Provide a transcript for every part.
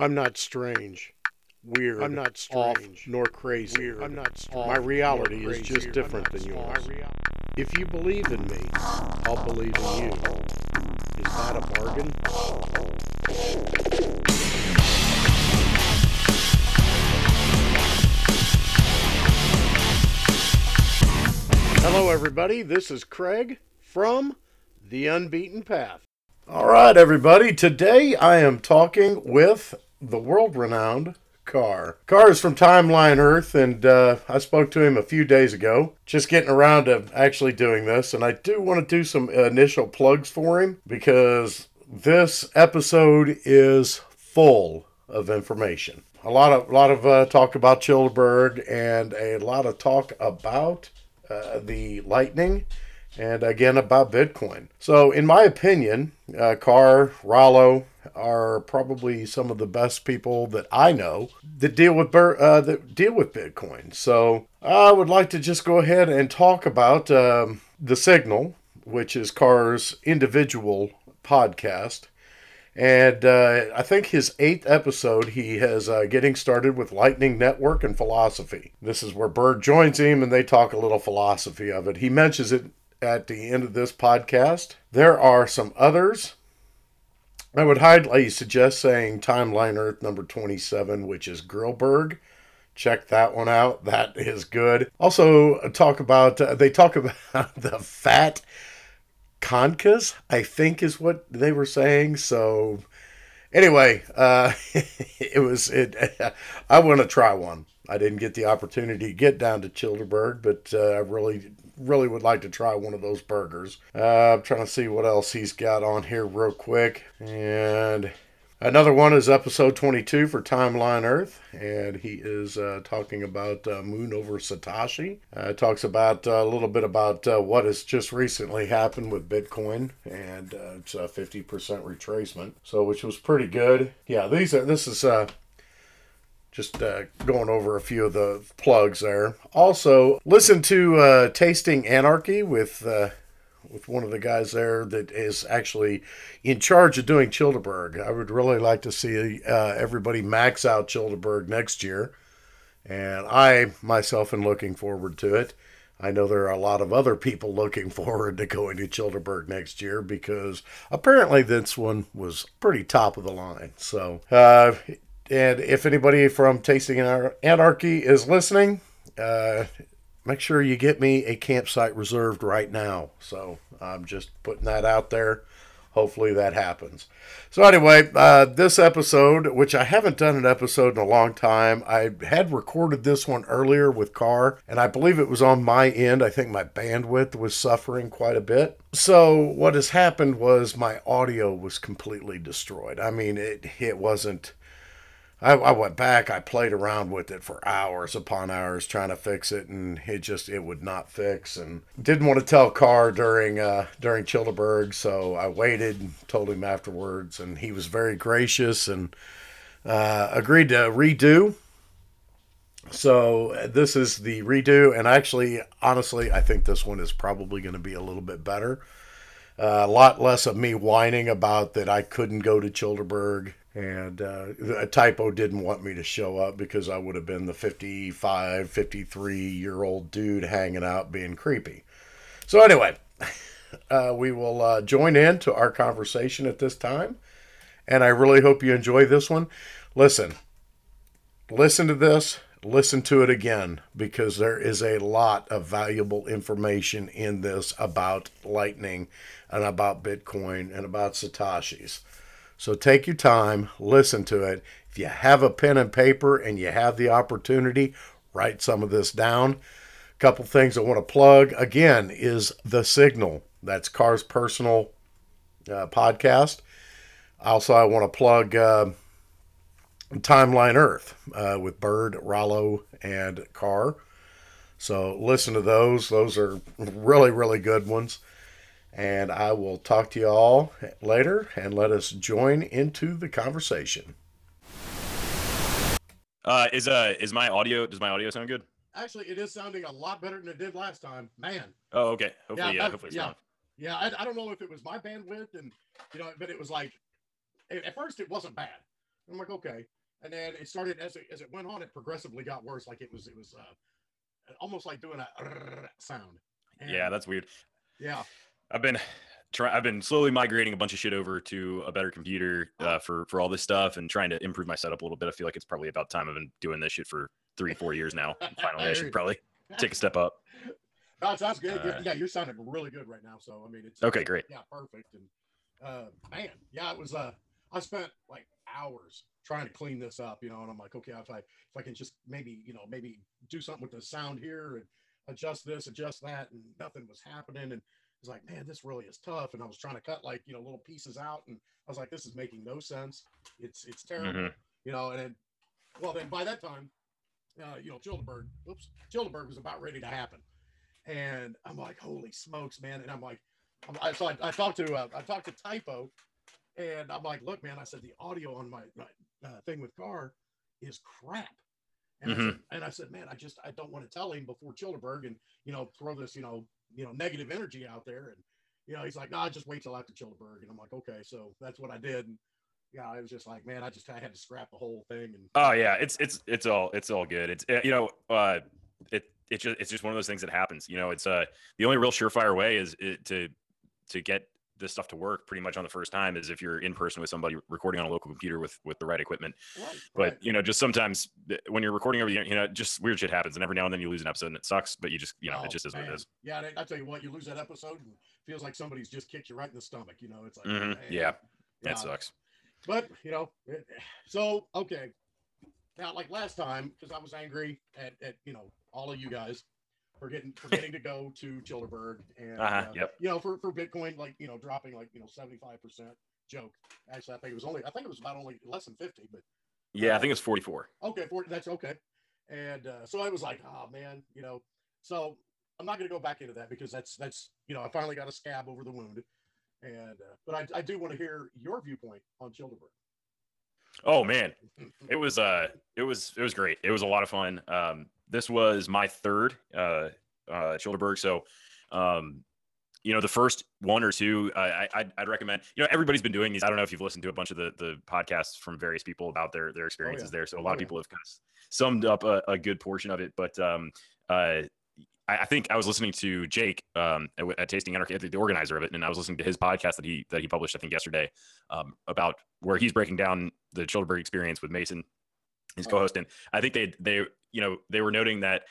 I'm not strange, weird. I'm not strange, nor crazy. Weird. I'm not strange. My reality is just different than yours. If you believe in me, I'll believe in you. Is that a bargain? Hello, everybody. This is Craig from The Unbeaten Path. All right, everybody. Today I am talking with the world renowned Car. Car is from Timeline Earth, and uh, I spoke to him a few days ago. Just getting around to actually doing this, and I do want to do some initial plugs for him because this episode is full of information. A lot of a lot of uh, talk about Childerberg and a lot of talk about uh, the lightning and again about Bitcoin. So, in my opinion, uh, Car, Rollo are probably some of the best people that I know that deal with uh, that deal with Bitcoin. So, I would like to just go ahead and talk about um, the Signal, which is Car's individual podcast. And uh, I think his eighth episode, he has uh, getting started with Lightning Network and philosophy. This is where Bird joins him and they talk a little philosophy of it. He mentions it at the end of this podcast. There are some others. I would highly suggest saying Timeline Earth number 27, which is Grillberg. Check that one out. That is good. Also, talk about, uh, they talk about the fat conchas, I think is what they were saying. So, anyway, uh, it was, it, I want to try one. I didn't get the opportunity to get down to Childerberg, but uh, I really really would like to try one of those burgers. Uh, I'm trying to see what else he's got on here real quick. And another one is episode 22 for Timeline Earth. And he is uh, talking about uh, Moon over Satoshi. Uh, talks about uh, a little bit about uh, what has just recently happened with Bitcoin. And it's a 50% retracement. So, which was pretty good. Yeah, these are, this is, just uh, going over a few of the plugs there. Also, listen to uh, Tasting Anarchy with uh, with one of the guys there that is actually in charge of doing Childerberg. I would really like to see uh, everybody max out Childerberg next year, and I myself am looking forward to it. I know there are a lot of other people looking forward to going to Childerberg next year because apparently this one was pretty top of the line. So uh, and if anybody from Tasting Anarchy is listening, uh, make sure you get me a campsite reserved right now. So I'm just putting that out there. Hopefully that happens. So, anyway, uh, this episode, which I haven't done an episode in a long time, I had recorded this one earlier with Car, and I believe it was on my end. I think my bandwidth was suffering quite a bit. So, what has happened was my audio was completely destroyed. I mean, it, it wasn't I, I went back, I played around with it for hours upon hours trying to fix it, and it just it would not fix. And didn't want to tell Car during uh, during Childerberg, so I waited, and told him afterwards, and he was very gracious and uh, agreed to redo. So this is the redo, and actually, honestly, I think this one is probably going to be a little bit better. Uh, a lot less of me whining about that I couldn't go to Childerberg and uh, a typo didn't want me to show up because I would have been the 55, 53 year old dude hanging out being creepy. So, anyway, uh, we will uh, join in to our conversation at this time. And I really hope you enjoy this one. Listen, listen to this, listen to it again, because there is a lot of valuable information in this about Lightning and about Bitcoin and about Satoshis. So take your time, listen to it. If you have a pen and paper and you have the opportunity, write some of this down. A couple things I want to plug again is The Signal. That's Car's personal uh, podcast. Also, I want to plug uh, Timeline Earth uh, with Bird, Rollo, and Carr. So listen to those. Those are really, really good ones. And I will talk to you all later and let us join into the conversation. Uh, is uh is my audio does my audio sound good? Actually, it is sounding a lot better than it did last time. Man. Oh, okay. Hopefully, yeah. yeah hopefully, yeah. Yeah, I, I, don't know if it was my bandwidth and you know, but it was like at first it wasn't bad, I'm like, okay. And then it started as it as it went on, it progressively got worse. Like it was it was uh, almost like doing a sound. And yeah, that's weird. Yeah. I've been try I've been slowly migrating a bunch of shit over to a better computer uh, for for all this stuff and trying to improve my setup a little bit. I feel like it's probably about time I've been doing this shit for three, four years now. Finally, I should probably take a step up. Oh, sounds good. Uh, yeah, you're sounding really good right now. So I mean, it's okay, great. Yeah, perfect. And uh, man, yeah, it was. Uh, I spent like hours trying to clean this up, you know, and I'm like, okay, if I if I can just maybe you know maybe do something with the sound here and adjust this, adjust that, and nothing was happening. And was like, man, this really is tough. And I was trying to cut like, you know, little pieces out. And I was like, this is making no sense. It's, it's terrible, mm-hmm. you know, and then, well, then by that time, uh, you know, Childerberg, oops, Childerberg was about ready to happen. And I'm like, holy smokes, man. And I'm like, I'm, I, so I, I talked to, uh, I talked to Typo and I'm like, look, man, I said, the audio on my, my uh, thing with Car is crap. And, mm-hmm. I said, and I said, man, I just, I don't want to tell him before Childerberg and, you know, throw this, you know, you know, negative energy out there. And, you know, he's like, no, nah, just wait till after Childerberg. And I'm like, okay. So that's what I did. And, yeah, I was just like, man, I just I had to scrap the whole thing. And oh yeah, it's it's it's all it's all good. It's you know, uh, it it just it's just one of those things that happens. You know, it's uh the only real surefire way is it, to to get this stuff to work pretty much on the first time is if you're in person with somebody recording on a local computer with with the right equipment. Right, but right. you know, just sometimes when you're recording over the you know, just weird shit happens, and every now and then you lose an episode and it sucks. But you just you know, oh, it just is man. what it is. Yeah, I tell you what, you lose that episode, and feels like somebody's just kicked you right in the stomach. You know, it's like mm-hmm. yeah, that yeah. sucks. But you know, it, so okay. Now, like last time, because I was angry at, at you know all of you guys for getting for getting to go to Childerberg and uh-huh, uh, yep. you know for for Bitcoin like you know dropping like you know seventy five percent joke. Actually, I think it was only I think it was about only less than fifty, but yeah, uh, I think it's forty four. Okay, 40, that's okay. And uh, so I was like, oh man, you know. So I'm not going to go back into that because that's that's you know I finally got a scab over the wound, and uh, but I, I do want to hear your viewpoint on Childerberg. Oh man, it was uh it was it was great. It was a lot of fun. Um, this was my third uh, uh, Childerberg. So, um, you know, the first one or two, I, I'd, I'd, recommend. You know, everybody's been doing these. I don't know if you've listened to a bunch of the the podcasts from various people about their their experiences oh, yeah. there. So a lot oh, of people yeah. have kind of summed up a, a, good portion of it. But um, uh, I, think I was listening to Jake um, at, at, Tasting Anarchy, the, the, organizer of it, and I was listening to his podcast that he that he published, I think yesterday, um, about where he's breaking down the Childerberg experience with Mason, his oh. co-host, and I think they they you know, they were noting that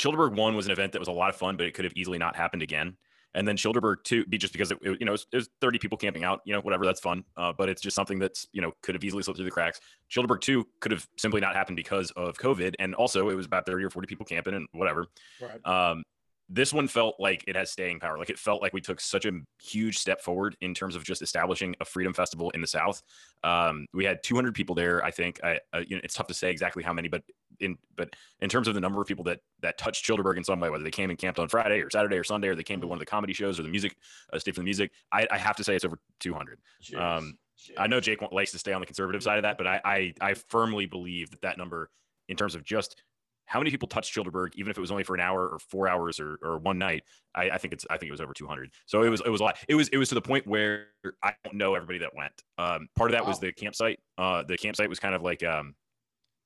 Childerberg one was an event that was a lot of fun, but it could have easily not happened again. And then Childerberg two, be just because it, it you know, it was, it 30 people camping out, you know, whatever, that's fun. Uh, but it's just something that's, you know, could have easily slipped through the cracks. Childerberg two could have simply not happened because of COVID. And also it was about 30 or 40 people camping and whatever. Right. Um, this one felt like it has staying power. Like it felt like we took such a huge step forward in terms of just establishing a freedom festival in the South. Um, we had 200 people there. I think I, uh, you know, it's tough to say exactly how many, but in but in terms of the number of people that that touched Childerberg in some way, whether they came and camped on Friday or Saturday or Sunday, or they came to one of the comedy shows or the music, uh, stay for the music, I, I have to say it's over 200. Um, I know Jake likes to stay on the conservative side of that, but I, I I firmly believe that that number, in terms of just how many people touched Childerberg, even if it was only for an hour or four hours or, or one night, I, I think it's I think it was over 200. So it was it was a lot. It was it was to the point where I don't know everybody that went. Um, part of that wow. was the campsite. Uh, the campsite was kind of like um,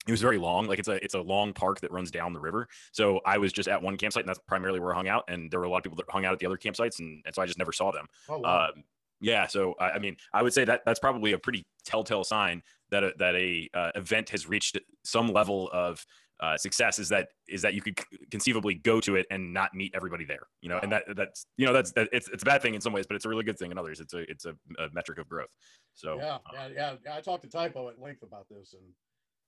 it was very long. Like it's a it's a long park that runs down the river. So I was just at one campsite, and that's primarily where I hung out. And there were a lot of people that hung out at the other campsites, and, and so I just never saw them. Oh, wow. Um, yeah, so I, I mean, I would say that that's probably a pretty telltale sign that a, that a uh, event has reached some level of uh, success is that is that you could conceivably go to it and not meet everybody there you know wow. and that that's you know that's that, it's, it's a bad thing in some ways but it's a really good thing in others. It's a it's a, a metric of growth. So yeah, uh, yeah yeah i talked to typo at length about this and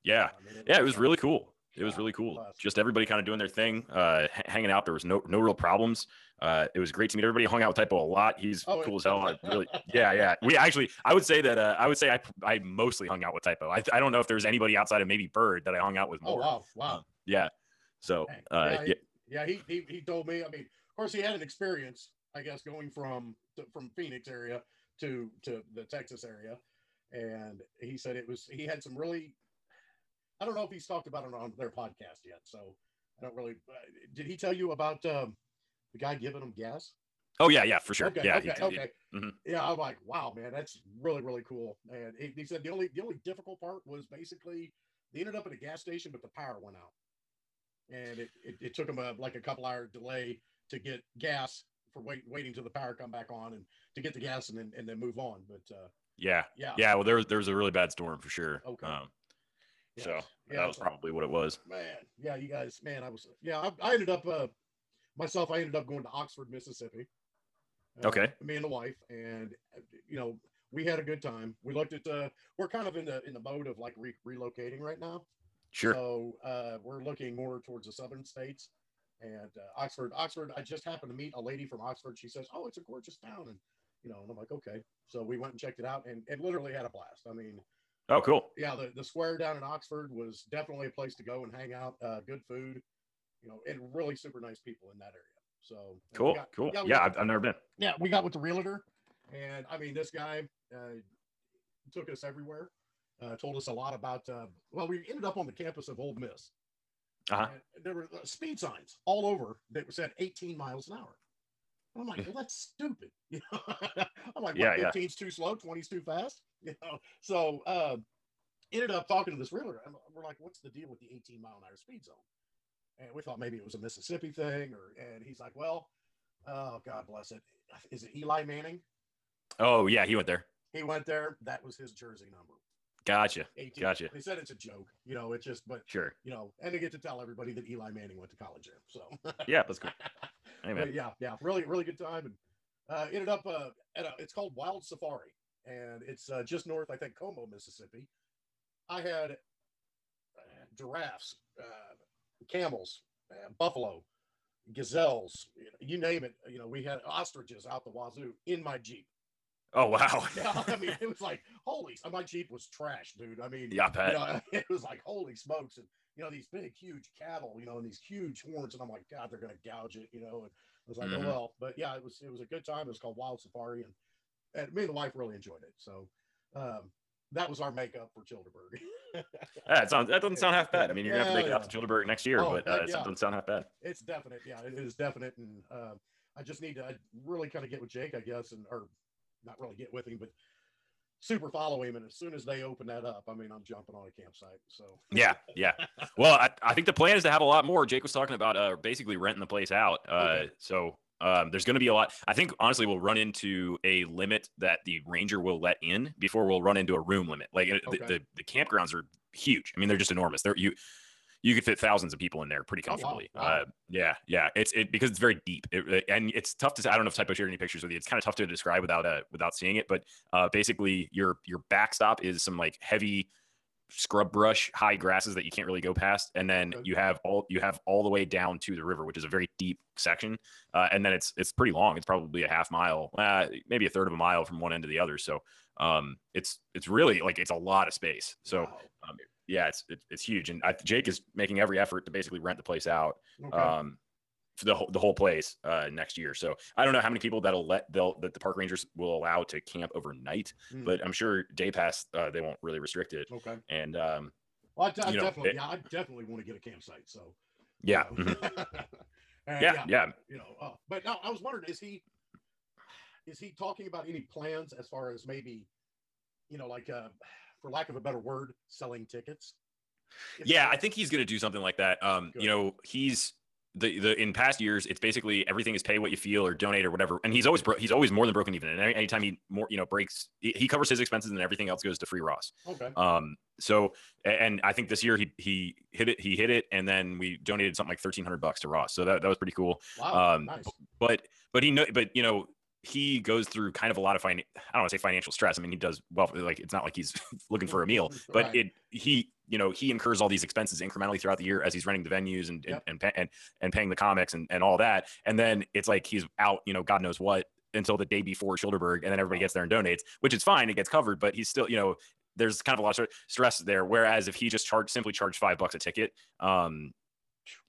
yeah. I mean, it yeah it was really cool it was really cool just everybody kind of doing their thing uh hanging out there was no no real problems uh, it was great to meet everybody. Hung out with Typo a lot. He's oh, cool as hell. I really, yeah, yeah. We actually, I would say that uh, I would say I, I mostly hung out with Typo. I, I don't know if there's anybody outside of maybe Bird that I hung out with oh, more. Oh wow, wow. Um, yeah. So uh, yeah, he, yeah, he, he he told me. I mean, of course, he had an experience, I guess, going from from Phoenix area to to the Texas area, and he said it was he had some really. I don't know if he's talked about it on their podcast yet, so I don't really. Uh, did he tell you about um, the guy giving him gas? Oh yeah, yeah, for sure. Okay, yeah, okay, he- okay. mhm. Yeah, I'm like, wow, man, that's really, really cool. And he, he said the only the only difficult part was basically they ended up at a gas station, but the power went out, and it it, it took them a like a couple hour delay to get gas for wait, waiting till the power come back on and to get the gas and then and then move on. But uh, yeah, yeah, yeah. Well, there was there was a really bad storm for sure. Okay. Um, yes, so yeah, that was probably what it was. man. Yeah you guys man i was yeah i, I ended up uh myself i ended up going to oxford mississippi. Uh, Okay. me and the wife and you know we had a good time. We looked at uh we're kind of in the in the mode of like re- relocating right now. Sure. so uh we're looking more towards the southern states and uh, oxford oxford i just happened to meet a lady from oxford. She says oh it's a gorgeous town and you know and i'm like okay. So we went and checked it out and, and literally had a blast. I mean oh, cool. yeah, the, the square down in Oxford was definitely a place to go and hang out. Uh, good food, you know, and really super nice people in that area. So Cool. got- cool. Yeah, I've, I've never been. yeah, we got with the realtor, and I mean, this guy uh, took us everywhere. Uh, told us a lot about. Uh, well, we ended up on the campus of Ole Miss. Uh-huh. there were uh, speed signs all over that said 18 miles an hour. And I'm like, well, that's stupid. You know, I'm like, Yeah, what, yeah. 15's too slow, 20's too fast. You know, so uh, ended up talking to this realtor, and we're like, what's the deal with the 18 mile an hour speed zone? And we thought maybe it was a Mississippi thing, or and he's like, well, oh God bless it, is it Eli Manning? Oh yeah, he went there. He went there. That was his jersey number. Gotcha. 18. Gotcha. They said it's a joke, you know. It's just, but Sure. you know, and they get to tell everybody that Eli Manning went to college there. So Yeah, that's cool. But yeah, yeah, really, really good time, and uh, ended up uh, at a. It's called Wild Safari, and it's uh, just north, I think, Como, Mississippi. I had uh, giraffes, uh, camels, uh, buffalo, gazelles, you, you name it. You know, we had ostriches out the wazoo in my jeep. Oh wow. Yeah, I mean, it was like holy. My jeep was trash, dude. I mean, Yeah, I bet. you know, it was like holy smokes, and you know these big, huge cattle, you know, and these huge horns, and I'm like, God, they're gonna gouge it, you know. And I was like, Mhm. oh well, but yeah, it was it was a good time. It was called Wild Safari, and and me and the wife really enjoyed it. So um, that was our makeup for Childerberg. Yeah, it sounds, that doesn't sound half bad. I mean, you're gonna have to Yeah, make it out to Childerberg next year, Oh, but uh, it yeah. doesn't sound half bad. it's definite, yeah, it is definite, and um, I just need to I really kind of get with Jake, I guess, and or not really get with him, but super follow him. And as soon as they open that up, I mean, I'm jumping on a campsite. So Yeah, yeah. Well, I, I think the plan is to have a lot more. Jake was talking about uh, basically renting the place out. Uh, Okay. So um, there's going to be a lot. I think honestly, we'll run into a limit that the ranger will let in before we'll run into a room limit. Like uh, Okay. the, the the campgrounds are huge. I mean, they're just enormous. They're you. You could fit thousands of people in there pretty Oh, wow. comfortably. Wow. Uh, yeah, yeah. It's it because it's very deep, it, and it's tough to. I don't know if Typo shared any pictures with you. It's kind of tough to describe without uh without seeing it. But uh, basically, your your backstop is some like heavy scrub brush high grasses that you can't really go past and then Okay. you have all you have all the way down to the river which is a very deep section uh, and then it's it's pretty long it's probably a half mile uh, maybe a third of a mile from one end to the other so um it's it's really like it's a lot of space so um, yeah it's, it's it's huge and I, jake is making every effort to basically rent the place out Okay. um for the whole the whole place uh next year so i don't know how many people that'll let they'll that the park rangers will allow to camp overnight Hmm. but i'm sure day pass uh, they won't really restrict it okay. and um Well, I, d- I you know, definitely, it- yeah, I definitely want to get a campsite. So yeah you know. mhm. And, yeah yeah you know. Uh, but now I was wondering, is he is he talking about any plans as far as maybe, you know, like uh, for lack of a better word, selling tickets? If yeah i think he's going to do something like that um you know he's the, the in past years it's basically everything is pay what you feel or donate or whatever and he's always bro- he's always more than broken even and any, anytime he more you know breaks he, he covers his expenses and everything else goes to free ross Okay. um so and i think this year he he hit it he hit it and then we donated something like 1300 bucks to ross so that, that was pretty cool Wow. um, nice. but but he know but you know he goes through kind of a lot of fin- I don't want to say financial stress. I mean, he does well. Like it's not like he's looking for a meal, but Right. it he you know he incurs all these expenses incrementally throughout the year as he's renting the venues and Yep. and, and and and paying the comics and and all that. And then it's like he's out, you know, God knows what until the day before Childerberg, and then everybody gets there and donates, which is fine. It gets covered, but he's still you know there's kind of a lot of stress there. Whereas if he just charged simply charged five bucks a ticket, um,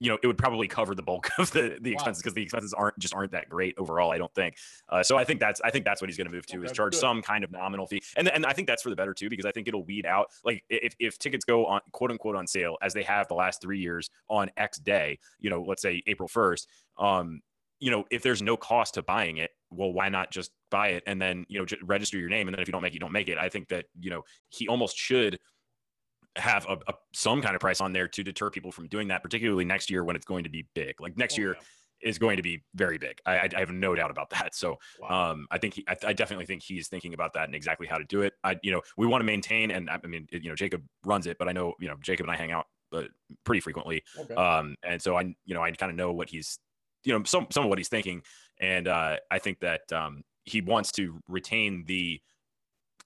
you know, it would probably cover the bulk of the the Wow. expenses because the expenses aren't just aren't that great overall. I don't think. Uh, so I think that's I think that's what he's going to move to is charge good. some kind of nominal fee, and and I think that's for the better too because I think it'll weed out like if if tickets go on quote unquote on sale as they have the last three years on X day, you know, let's say April first, um, you know, if there's no cost to buying it, well, why not just buy it and then you know register your name, and then if you don't make it, you don't make it. I think that you know he almost should have a, a, some kind of price on there to deter people from doing that, particularly next year when it's going to be big. Like next oh, year yeah. is going to be very big. I, I, have no doubt about that. So wow. um, I think he, I, I, definitely think he's thinking about that and exactly how to do it. I you know we want to maintain, and I mean you know Jacob runs it, but I know you know Jacob and I hang out uh, pretty frequently, okay. um, and so I you know I kind of know what he's you know some some of what he's thinking, and uh, I think that um, he wants to retain the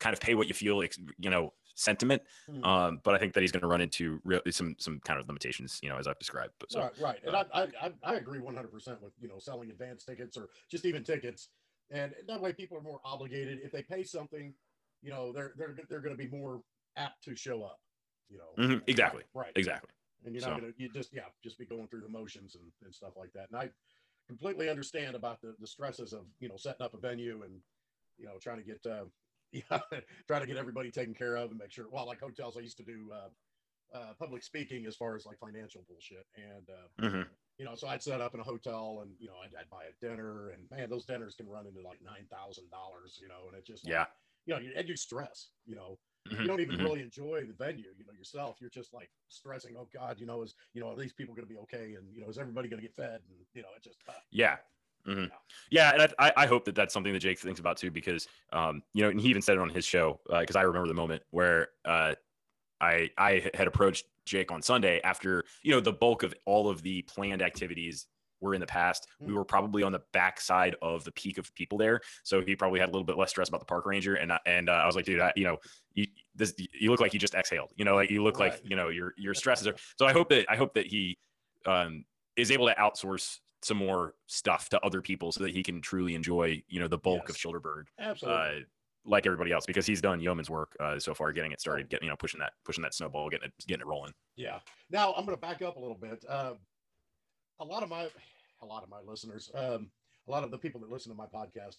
kind of pay what you feel, you know, sentiment. Mm-hmm. Um, but I think that he's going to run into real, some some kind of limitations, you know, as I've described. But so, right, right, and uh, I, I I agree 100 percent with you know selling advance tickets or just even tickets, and that way people are more obligated if they pay something, you know, they're they're they're going to be more apt to show up, you know. Mm-hmm, exactly. Right. Exactly. And you're not so. going to you just yeah just be going through the motions and, and stuff like that. And I completely understand about the the stresses of you know setting up a venue and you know trying to get uh, yeah, try to get everybody taken care of and make sure. Well, like hotels, I used to do uh, uh, public speaking as far as like financial bullshit, and uh, mm-hmm. you know, so I'd set up in a hotel, and you know, I'd, I'd buy a dinner, and man, those dinners can run into like nine thousand dollars, you know, and it just yeah, like, you know, and you stress, you know. Mm-hmm. You don't even mm-hmm. really enjoy the venue, you know, yourself. You're just like stressing. Oh God, you know, is you know, are these people going to be okay? And you know, is everybody going to get fed? And you know, it just uh, yeah, Mm-hmm. Yeah, and I, I hope that that's something that Jake thinks about too, because um, you know, and he even said it on his show because uh, I remember the moment where uh, I I had approached Jake on Sunday after you know the bulk of all of the planned activities were in the past. We mm-hmm. were probably on the backside of the peak of people there, so he probably had a little bit less stress about the park ranger. And and uh, I was like, dude, I, you know, you this you look like you just exhaled. You know, like you look right. like you know your your stresses are. So I hope that I hope that he um, is able to outsource some more stuff to other people so that he can truly enjoy, you know, the bulk yes. of Childerberg. Absolutely. Uh, like everybody else, because he's done yeoman's work uh, so far, getting it started, getting you know, pushing that, pushing that snowball, getting it, getting it rolling. Yeah. Now I'm going to back up a little bit. Uh, a lot of my, a lot of my listeners, um, a lot of the people that listen to my podcast,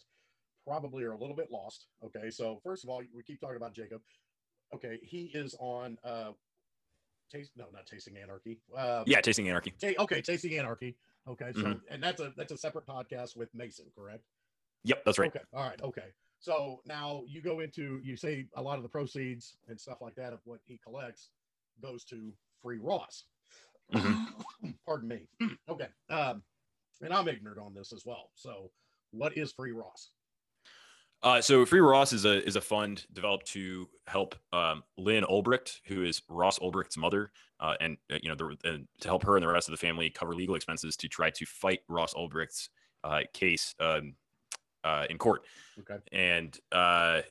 probably are a little bit lost. Okay, so first of all, we keep talking about Jacob. Okay, he is on uh, taste no not tasting anarchy uh, yeah tasting anarchy okay tasting anarchy Okay, so mm-hmm. and that's a that's a separate podcast with Mason, correct? Yep, that's right. Okay, all right, okay. So now you go into you say a lot of the proceeds and stuff like that of what he collects goes to Free Ross. Mm-hmm. Pardon me. okay, um, and I'm ignorant on this as well. So, what is Free Ross? Uh, so Free Ross is a is a fund developed to help um, Lynn Ulbricht, who is Ross Ulbricht's mother, uh, and uh, you know the, and to help her and the rest of the family cover legal expenses to try to fight Ross Ulbricht's uh, case um, uh, in court. Okay. And uh,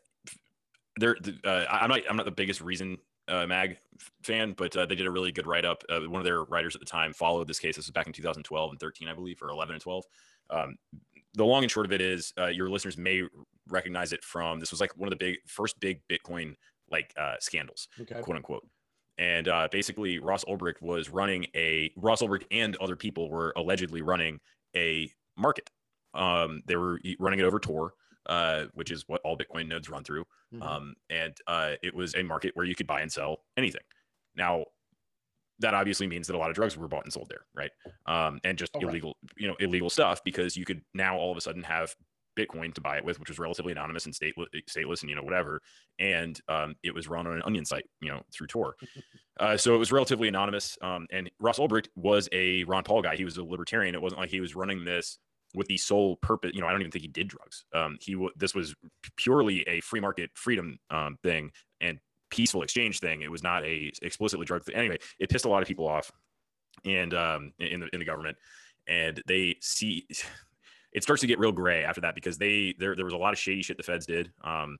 there, I'm not I'm not the biggest reason mag fan, but they did a really good write up. one of their writers at the time followed this case. This was back in 2012 and 13, I believe, or 11 and 12. Um, the long and short of it is, your listeners may recognize it from this was like one of the big first big Bitcoin like uh, scandals, okay. quote unquote. And uh, basically, Ross Ulbricht was running a Ross Ulbricht and other people were allegedly running a market. Um, they were running it over Tor, uh, which is what all Bitcoin nodes run through. Mm-hmm. Um, and uh, it was a market where you could buy and sell anything. Now, that obviously means that a lot of drugs were bought and sold there, right? Um, and just oh, illegal, right. you know, illegal stuff because you could now all of a sudden have Bitcoin to buy it with, which was relatively anonymous and stateless, stateless and you know whatever. And um, it was run on an onion site, you know, through Tor. Uh, so it was relatively anonymous. Um, and Ross Ulbricht was a Ron Paul guy. He was a libertarian. It wasn't like he was running this with the sole purpose. You know, I don't even think he did drugs. Um, he w- this was purely a free market freedom um, thing and peaceful exchange thing. It was not a explicitly drug thing. Anyway, it pissed a lot of people off, and um, in the in the government, and they see it starts to get real gray after that because they there there was a lot of shady shit the feds did. Um,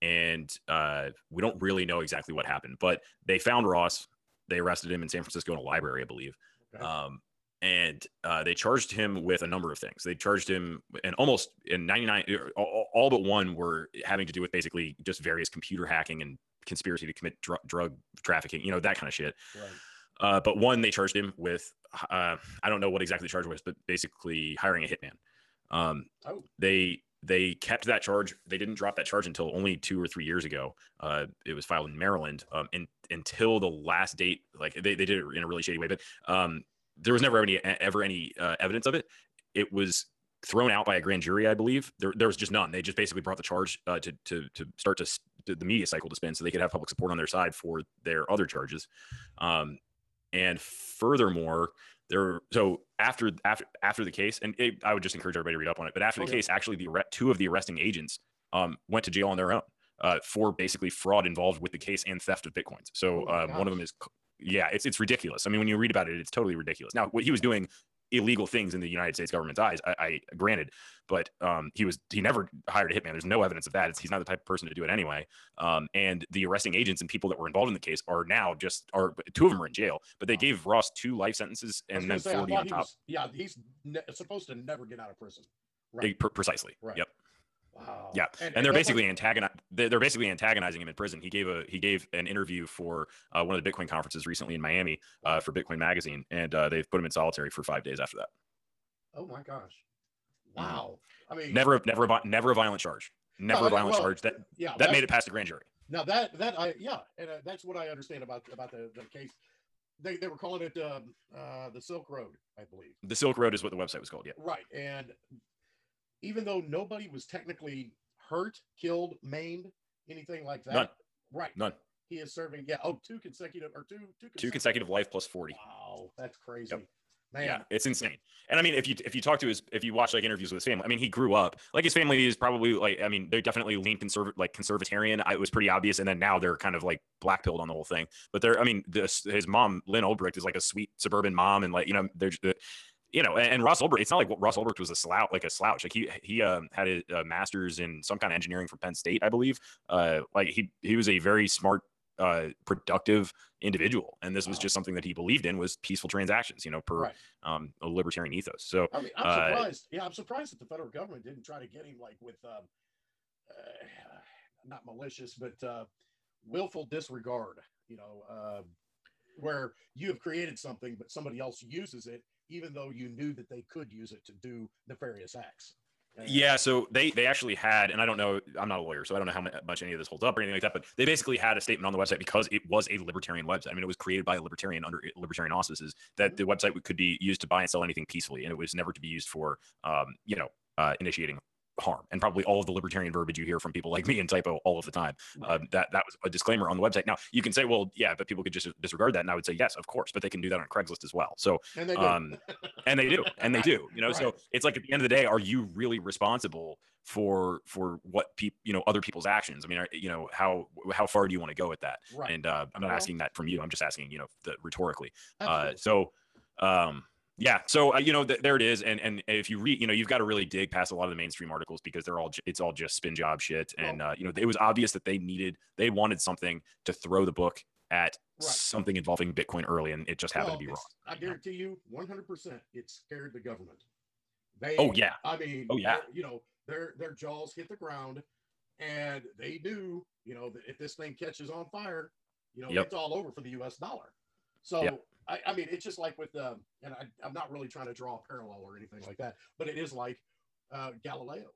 and uh, we don't really know exactly what happened, but they found Ross. They arrested him in San Francisco in a library, I believe. Okay. Um, and uh, they charged him with a number of things. They charged him, and almost in 99, er, all, all, but one were having to do with basically just various computer hacking and conspiracy to commit dr- drug trafficking, you know, that kind of shit. Right. Uh, but one, they charged him with, uh, I don't know what exactly the charge was, but basically hiring a hitman. Um, oh. They they kept that charge. They didn't drop that charge until only two or three years ago. Uh, it was filed in Maryland. Um, and until the last date, like they, they did it in a really shady way, but um, there was never any ever any uh, evidence of it. It was thrown out by a grand jury, I believe. There, there was just none. They just basically brought the charge uh, to, to to start to, to, the media cycle to spin, so they could have public support on their side for their other charges. Um, and furthermore, there so after after after the case, and it, I would just encourage everybody to read up on it. But after the case, actually, the two of the arresting agents um, went to jail on their own uh, for basically fraud involved with the case and theft of bitcoins. So oh um, one of them is yeah, it's it's ridiculous. I mean, when you read about it, it's totally ridiculous. Now, what he was doing illegal things in the United States government's eyes. I, I granted, but um, he was he never hired a hitman. There's no evidence of that. It's, he's not the type of person to do it anyway. Um, and the arresting agents and people that were involved in the case are now just are two of them are in jail, but they gave Ross two life sentences and then say, 40 on top. Was, yeah, he's ne- supposed to never get out of prison. Right. precisely. Right. Yep. Wow. Yeah, and, and they're basically antagonizing. They're basically antagonizing him in prison. He gave a he gave an interview for uh, one of the Bitcoin conferences recently in Miami uh, for Bitcoin Magazine, and uh, they've put him in solitary for five days after that. Oh my gosh! Mm-hmm. Wow. I mean, never, never, never a violent charge. Never no, a violent well, charge. That yeah, that made it past the grand jury. Now that that I yeah, and uh, that's what I understand about about the, the case. They, they were calling it um, uh, the Silk Road, I believe. The Silk Road is what the website was called. Yeah. Right, and even though nobody was technically hurt, killed, maimed, anything like that. None. Right. None. He is serving, yeah, oh, two consecutive or two, two consecutive, two consecutive life plus 40. Wow, that's crazy. Yep. Man. Yeah, it's insane. And I mean, if you if you talk to his if you watch like interviews with his family, I mean, he grew up like his family is probably like I mean, they're definitely lean conservative like conservatarian. I, it was pretty obvious, and then now they're kind of like black pilled on the whole thing. But they're I mean, this his mom Lynn Ulbricht is like a sweet suburban mom, and like you know they're you know, and, and Ross Ulbricht, it's not like Ross Ulbricht was a slouch, like a slouch. Like he he um, had a, a, master's in some kind of engineering from Penn State, I believe. Uh, like he he was a very smart, uh, productive individual, and this was just something that he believed in was peaceful transactions. You know, per right. um, a libertarian ethos. So I mean, I'm uh, surprised. Yeah, I'm surprised that the federal government didn't try to get him like with, um, uh, not malicious, but uh, willful disregard. You know, uh, where you have created something, but somebody else uses it even though you knew that they could use it to do nefarious acts. yeah, so they they actually had, and I don't know, I'm not a lawyer, so I don't know how much any of this holds up or anything like that. But they basically had a statement on the website because it was a libertarian website. I mean, it was created by a libertarian under libertarian auspices that the website could be used to buy and sell anything peacefully, and it was never to be used for, um, you know, uh, initiating harm and probably all of the libertarian verbiage you hear from people like me and typo all of the time. Uh, that that was a disclaimer on the website. Now you can say well yeah but people could just disregard that and i would say yes of course but they can do that on craigslist as well. So and they do. um, and they do and they do you know right. so it's like at the end of the day are you really responsible for for what people you know other people's actions? I mean are, you know how how far do you want to go with that? Right. and uh, i'm not well, asking that from you i'm just asking you know the, rhetorically. Uh, so um yeah. So uh, you know, th- there it is. And and if you read, you know, you've got to really dig past a lot of the mainstream articles because they're all j- it's all just spin job shit. And uh, you know, it was obvious that they needed they wanted something to throw the book at right. something involving Bitcoin early, and it just happened well, to be wrong. I guarantee you, one hundred percent, it scared the government. They, oh yeah. I mean, oh yeah. You know, their their jaws hit the ground, and they do, you know, if this thing catches on fire, you know, yep. it's all over for the U.S. dollar. So yep. I, I mean, it's just like with, um, and I, am not really trying to draw a parallel or anything like that, but it is like uh, Galileo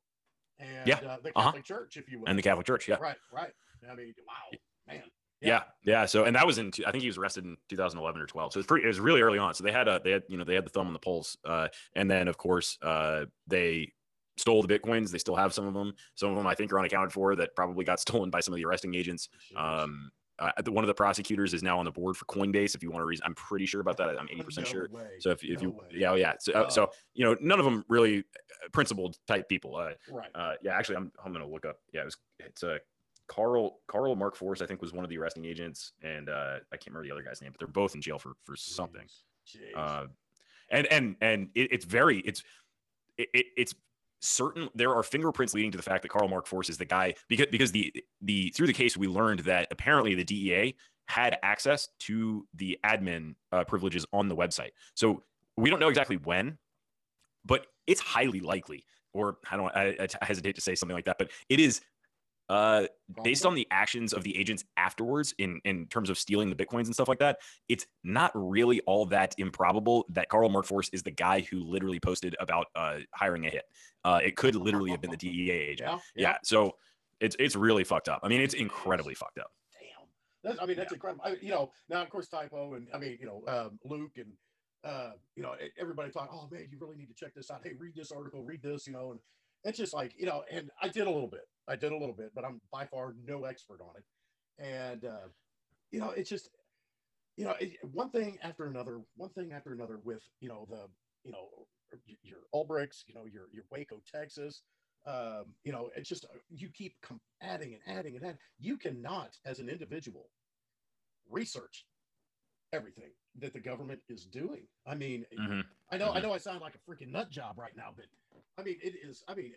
and yeah. uh, the uh-huh. Catholic uh-huh. Church, if you will. And the Catholic Church, yeah. Right, right. I mean, wow, man. Yeah. yeah. yeah, So, and that was in. I think he was arrested in 2011 or 12. So it's pretty. It was really early on. So they had a. They had you know they had the thumb on the pulse. Uh, and then of course uh, they stole the bitcoins. They still have some of them. Some of them I think are unaccounted for that probably got stolen by some of the arresting agents. Um, uh, one of the prosecutors is now on the board for Coinbase. If you want to reason, I'm pretty sure about that. I'm 80 percent sure. Way. So if, if no you, way. yeah, oh, yeah. So, uh, so you know, none of them really uh, principled type people. Uh, right. Uh, yeah, actually, I'm I'm gonna look up. Yeah, it was it's a uh, Carl Carl Mark Force. I think was one of the arresting agents, and uh, I can't remember the other guy's name, but they're both in jail for for something. Jeez. Uh, and and and it, it's very it's it, it's certain there are fingerprints leading to the fact that Carl Mark Force is the guy because because the the through the case we learned that apparently the DEA had access to the admin uh, privileges on the website. So we don't know exactly when, but it's highly likely, or I don't I, I hesitate to say something like that, but it is uh, based on the actions of the agents afterwards in in terms of stealing the bitcoins and stuff like that it's not really all that improbable that Carl Mark Force is the guy who literally posted about uh, hiring a hit. Uh, it could literally have been the dea agent. Yeah, yeah. yeah, so it's it's really fucked up. I mean it's incredibly fucked up. Damn. That's, i mean that's yeah. incredible. I, you know now of course typo and i mean you know um, luke and uh, you know, everybody thought, oh man, you really need to check this out. Hey, read this article, read this, you know, and it's just like, you know, and I did a little bit, I did a little bit, but I'm by far no expert on it. And, uh, you know, it's just, you know, it, one thing after another, one thing after another with, you know, the, you know, your Ulbrichts, you know, your, your Waco, Texas, um, you know, it's just, you keep com- adding and adding and adding. You cannot, as an individual, research everything that the government is doing. I mean, Mhm. I know, I Mhm. know, I sound like a freaking nut job right now, but I mean, it is. I mean,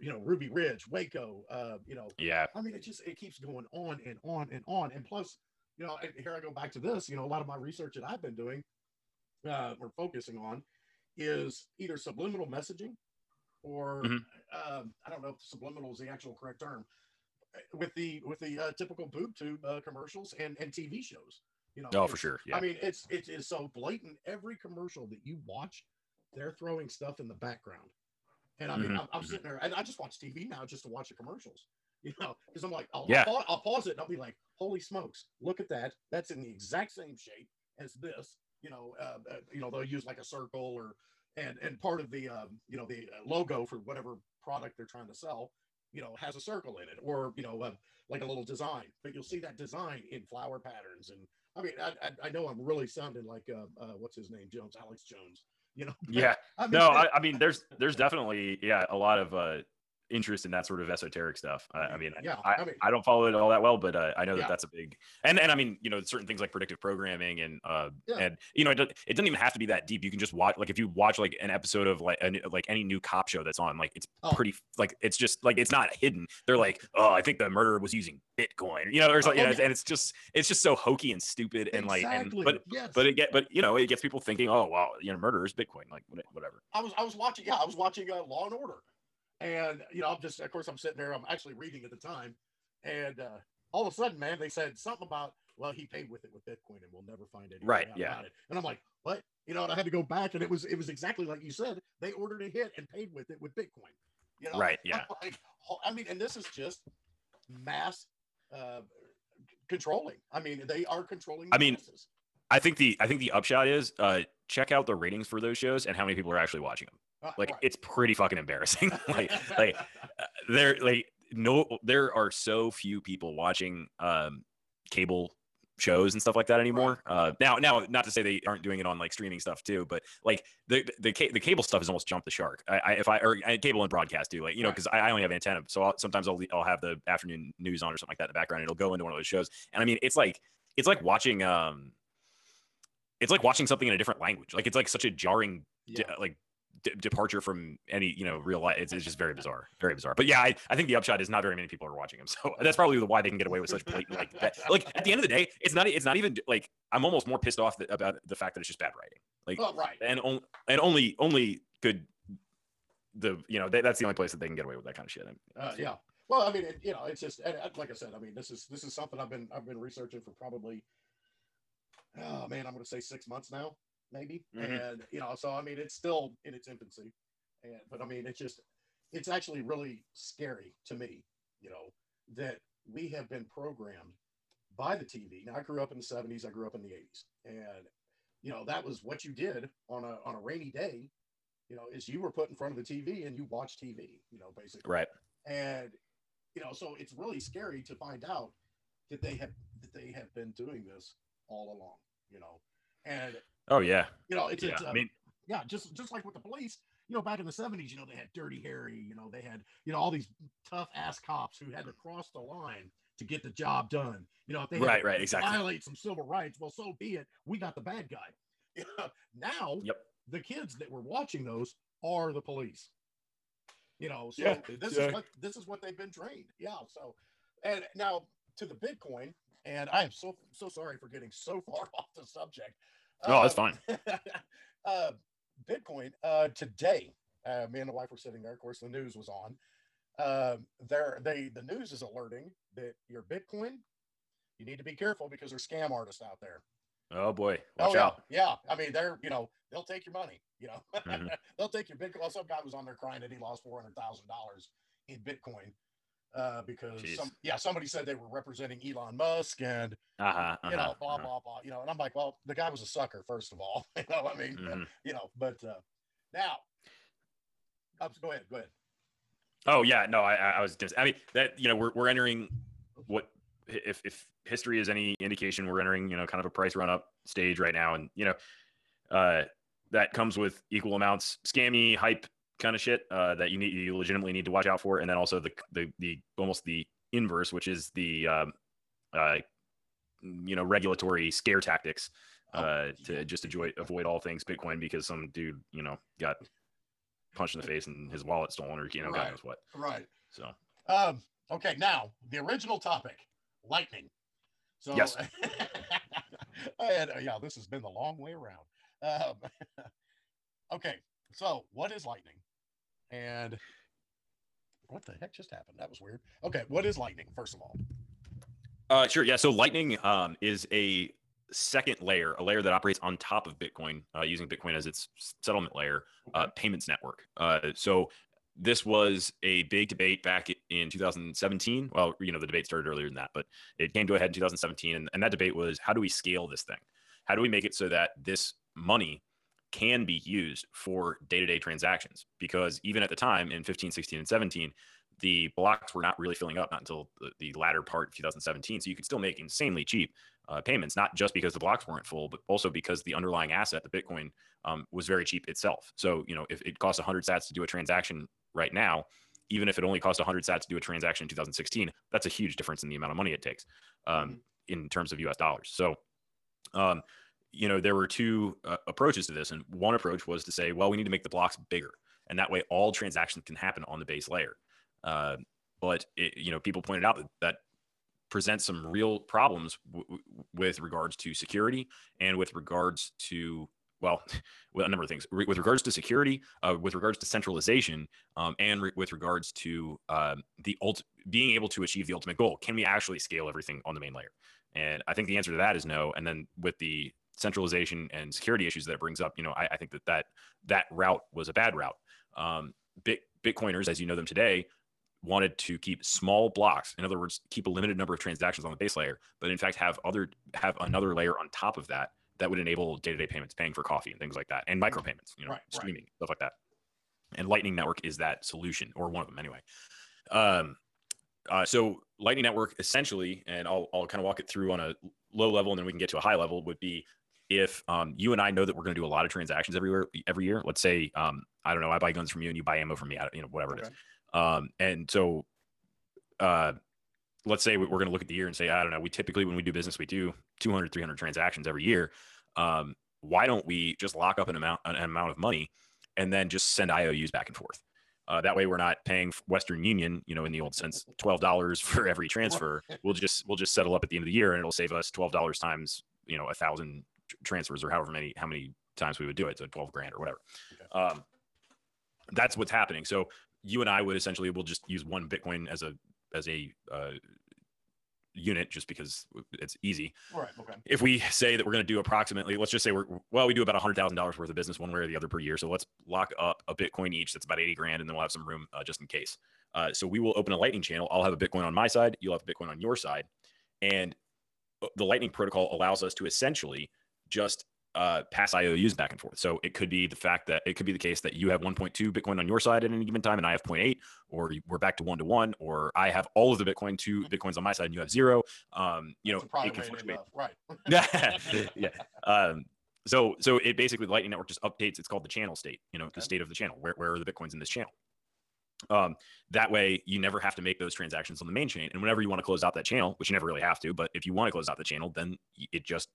you know, Ruby Ridge, Waco, uh, you know, Yeah. I mean, it just it keeps going on and on and on. And plus, you know, and here I go back to this. You know, a lot of my research that I've been doing, uh, or focusing on, is either subliminal messaging, or Mhm. um, I don't know if subliminal is the actual correct term, with the with the uh, typical boob tube uh, commercials and and TV shows. You know, Oh, for sure. Yeah. I mean, it's it is so blatant. Every commercial that you watch, they're throwing stuff in the background. And I mean, Mhm, I'm, I'm mhm. sitting there, and I just watch TV now just to watch the commercials. You know, because I'm like, I'll, Yeah. I'll, I'll pause it and I'll be like, "Holy smokes! Look at that! That's in the exact same shape as this." You know, uh, uh, you know, they'll use like a circle or and and part of the um, you know the uh, logo for whatever product they're trying to sell, you know, has a circle in it or you know uh, like a little design. But you'll see that design in flower patterns and I mean, I, I, I know I'm really sounding like uh, uh, what's his name, Jones, Alex Jones. You know, Yeah. I mean, No, I, I mean, there's there's definitely yeah a lot of uh, interest in that sort of esoteric stuff. I, I mean, Yeah, I, I mean- I don't follow it all that well, but uh, I know that Yeah. that's a big and and I mean, you know, certain things like predictive programming and uh, Yeah. and you know, it, do- it doesn't even have to be that deep. You can just watch like if you watch like an episode of like a, like any new cop show that's on, like it's Oh. pretty like it's just like it's not hidden. They're like, oh, I think the murderer was using Bitcoin, you know, or something, Oh, yeah. and it's just it's just so hokey and stupid and like and but yes. but it get but you know it gets people thinking oh wow you know murder is bitcoin like whatever I was I was watching, yeah, I was watching uh, Law and Order, and you know, I'm just, of course, I'm sitting there, I'm actually reading at the time, and uh, all of a sudden, man, they said something about, well, he paid with it with Bitcoin, and we'll never find anything Right, yeah. about it. And I'm like, what? You know, and I had to go back, and it was it was exactly like you said. They ordered a hit and paid with it with Bitcoin. You know, Right, yeah. like, I mean, and this is just mass uh, controlling. I mean, they are controlling. I mean, masses. i think the i think the upshot is uh check out the ratings for those shows and how many people are actually watching them like right. it's pretty fucking embarrassing like like uh, there like no there are so few people watching um cable shows and stuff like that anymore uh now now not to say they aren't doing it on like streaming stuff too but like the the, the cable stuff has almost jumped the shark i, I if i or uh, cable and broadcast too like you know Right. because I, I only have antenna so I'll, sometimes I'll, i'll have the afternoon news on or something like that in the background and it'll go into one of those shows and i mean it's like it's like watching um it's like watching something in a different language like it's like such a jarring yeah. like de- departure from any you know real life it's, it's just very bizarre very bizarre but yeah I, I think the upshot is not very many people are watching them so that's probably why they can get away with such blatant like that like at the end of the day it's not it's not even like i'm almost more pissed off about the fact that it's just bad writing like Oh, right. and on, and only only could the you know they, that's the only place that they can get away with that kind of shit Uh, yeah. Well, I mean, it, you know, it's just and, like I said. I mean, this is this is something I've been I've been researching for probably. Oh man, I'm going to say six months now, maybe. Mhm. And you know, so I mean, it's still in its infancy, and but I mean, it's just it's actually really scary to me, you know, that we have been programmed by the TV. Now, I grew up in the 70s. I grew up in the 80s, and you know, that was what you did on a on a rainy day. You know, is you were put in front of the TV and you watch TV. You know, basically right and you know so it's really scary to find out that they have that they have been doing this all along you know and oh yeah. You know it's, yeah it's uh, i mean yeah just just like with the police you know back in the 70s you know they had dirty harry you know they had you know all these tough ass cops who had to cross the line to get the job done. You know if they right right exactly. violate some civil rights well so be it. We got the bad guy. You know, now Yep. the kids that were watching those are the police. You know so Yeah, this yeah. is what this is what they've been trained. Yeah so and now to the bitcoin and i am so so sorry for getting so far off the subject no that's Uh, fine. uh, bitcoin uh today uh, me and the wife were sitting there of course the news was on. Um there they the news is alerting that your bitcoin you need to be careful because there's scam artists out there. Oh boy. Watch oh yeah. out. Yeah. I mean they're you know they'll take your money you know. Mhm. they'll take your bitcoin. Some guy was on there crying that he lost $400000 in bitcoin uh, because Jeez. some, yeah, somebody said they were representing Elon Musk and Uh-huh, you know uh-huh, blah uh-huh. blah blah. You know, and I'm like, well, the guy was a sucker first of all. you know, I mean, Mhm. you know, but uh, now, uh, go ahead, go ahead. Oh yeah, no, I, I I was just, I mean that you know we're we're entering what if if history is any indication, we're entering you know kind of a price run up stage right now, and you know uh, that comes with equal amounts scammy hype kind of shit uh, that you need you legitimately need to watch out for, and then also the the the almost the inverse, which is the um, uh, you know regulatory scare tactics Oh, uh, to just avoid avoid all things Bitcoin because some dude you know got punched in the face and his wallet stolen or you know Right. God knows what. Right. So Um, okay, now the original topic, lightning. So Yes. Had, uh, yeah, this has been the long way around. Um, okay, so what is lightning? And what the heck just happened? That was weird. Okay, what is lightning, first of all? Uh, sure. Yeah. So Lightning um, is a second layer, a layer that operates on top of Bitcoin, uh, using Bitcoin as its settlement layer, uh, payments network. Uh, so this was a big debate back in 2017. Well, you know, the debate started earlier than that, but it came to a head in 2017. And, and that debate was how do we scale this thing? How do we make it so that this money can be used for day to day transactions? Because even at the time in 15, 16, and 17, the blocks were not really filling up not until the, the latter part of 2017. So you could still make insanely cheap uh, payments, not just because the blocks weren't full, but also because the underlying asset, the Bitcoin, um, was very cheap itself. So you know, if it costs 100 Sats to do a transaction right now, even if it only cost 100 Sats to do a transaction in 2016, that's a huge difference in the amount of money it takes um, Mhm. in terms of U.S. dollars. So. Um, you know, there were two uh, approaches to this, and one approach was to say, well, we need to make the blocks bigger, and that way all transactions can happen on the base layer. Uh, but it, you know, people pointed out that that presents some real problems w- with regards to security and with regards to well, a number of things. Re- with regards to security, uh, with regards to centralization, um, and re- with regards to um, the ult- being able to achieve the ultimate goal. Can we actually scale everything on the main layer? And I think the answer to that is no. And then with the centralization and security issues that it brings up, you know, I, I think that that that route was a bad route. Um, Bit, Bitcoiners, as you know them today, wanted to keep small blocks. In other words, keep a limited number of transactions on the base layer, but in fact have other have another layer on top of that that would enable day-to-day payments, paying for coffee and things like that, and micropayments, you know, Right, right. streaming stuff like that. And Lightning Network is that solution, or one of them anyway. Um, uh, so Lightning Network essentially, and I'll I'll kind of walk it through on a low level, and then we can get to a high level. Would be if um, you and I know that we're going to do a lot of transactions everywhere every year. Let's say um, I don't know, I buy guns from you and you buy ammo from me, I, you know, whatever it is. Um, and so, uh, let's say we- we're going to look at the year and say, I don't know, we typically, when we do business, we do 200, 300 transactions every year. Um, why don't we just lock up an amount, an amount of money and then just send IOUs back and forth? Uh, that way we're not paying Western Union, you know, in the old sense, $12 for every transfer. We'll just, we'll just settle up at the end of the year and it'll save us $12 times, you know, a thousand transfers or however many, how many times we would do it. So 12 grand or whatever. Um, that's what's happening. So you and I would essentially we'll just use one Bitcoin as a as a uh, unit just because it's easy. Right. Okay. If we say that we're going to do approximately, let's just say we're well, we do about hundred thousand dollars worth of business one way or the other per year. So let's lock up a Bitcoin each. That's about eighty grand, and then we'll have some room uh, just in case. Uh, so we will open a Lightning channel. I'll have a Bitcoin on my side. You'll have a Bitcoin on your side, and uh, the Lightning protocol allows us to essentially just uh, pass IOUs back and forth. So it could be the fact that it could be the case that you have 1.2 Bitcoin on your side at any given time, and I have 0.8, or we're back to one to one, or I have all of the Bitcoin, two Bitcoins on my side, and you have zero. Um, you know, it can fluctuate. Right. yeah. Um, so so it basically the Lightning Network just updates. It's called the channel state. You know, Okay. the state of the channel. Where where are the bitcoins in this channel? Um, that way you never have to make those transactions on the main chain. And whenever you want to close out that channel, which you never really have to, but if you want to close out the channel, then it just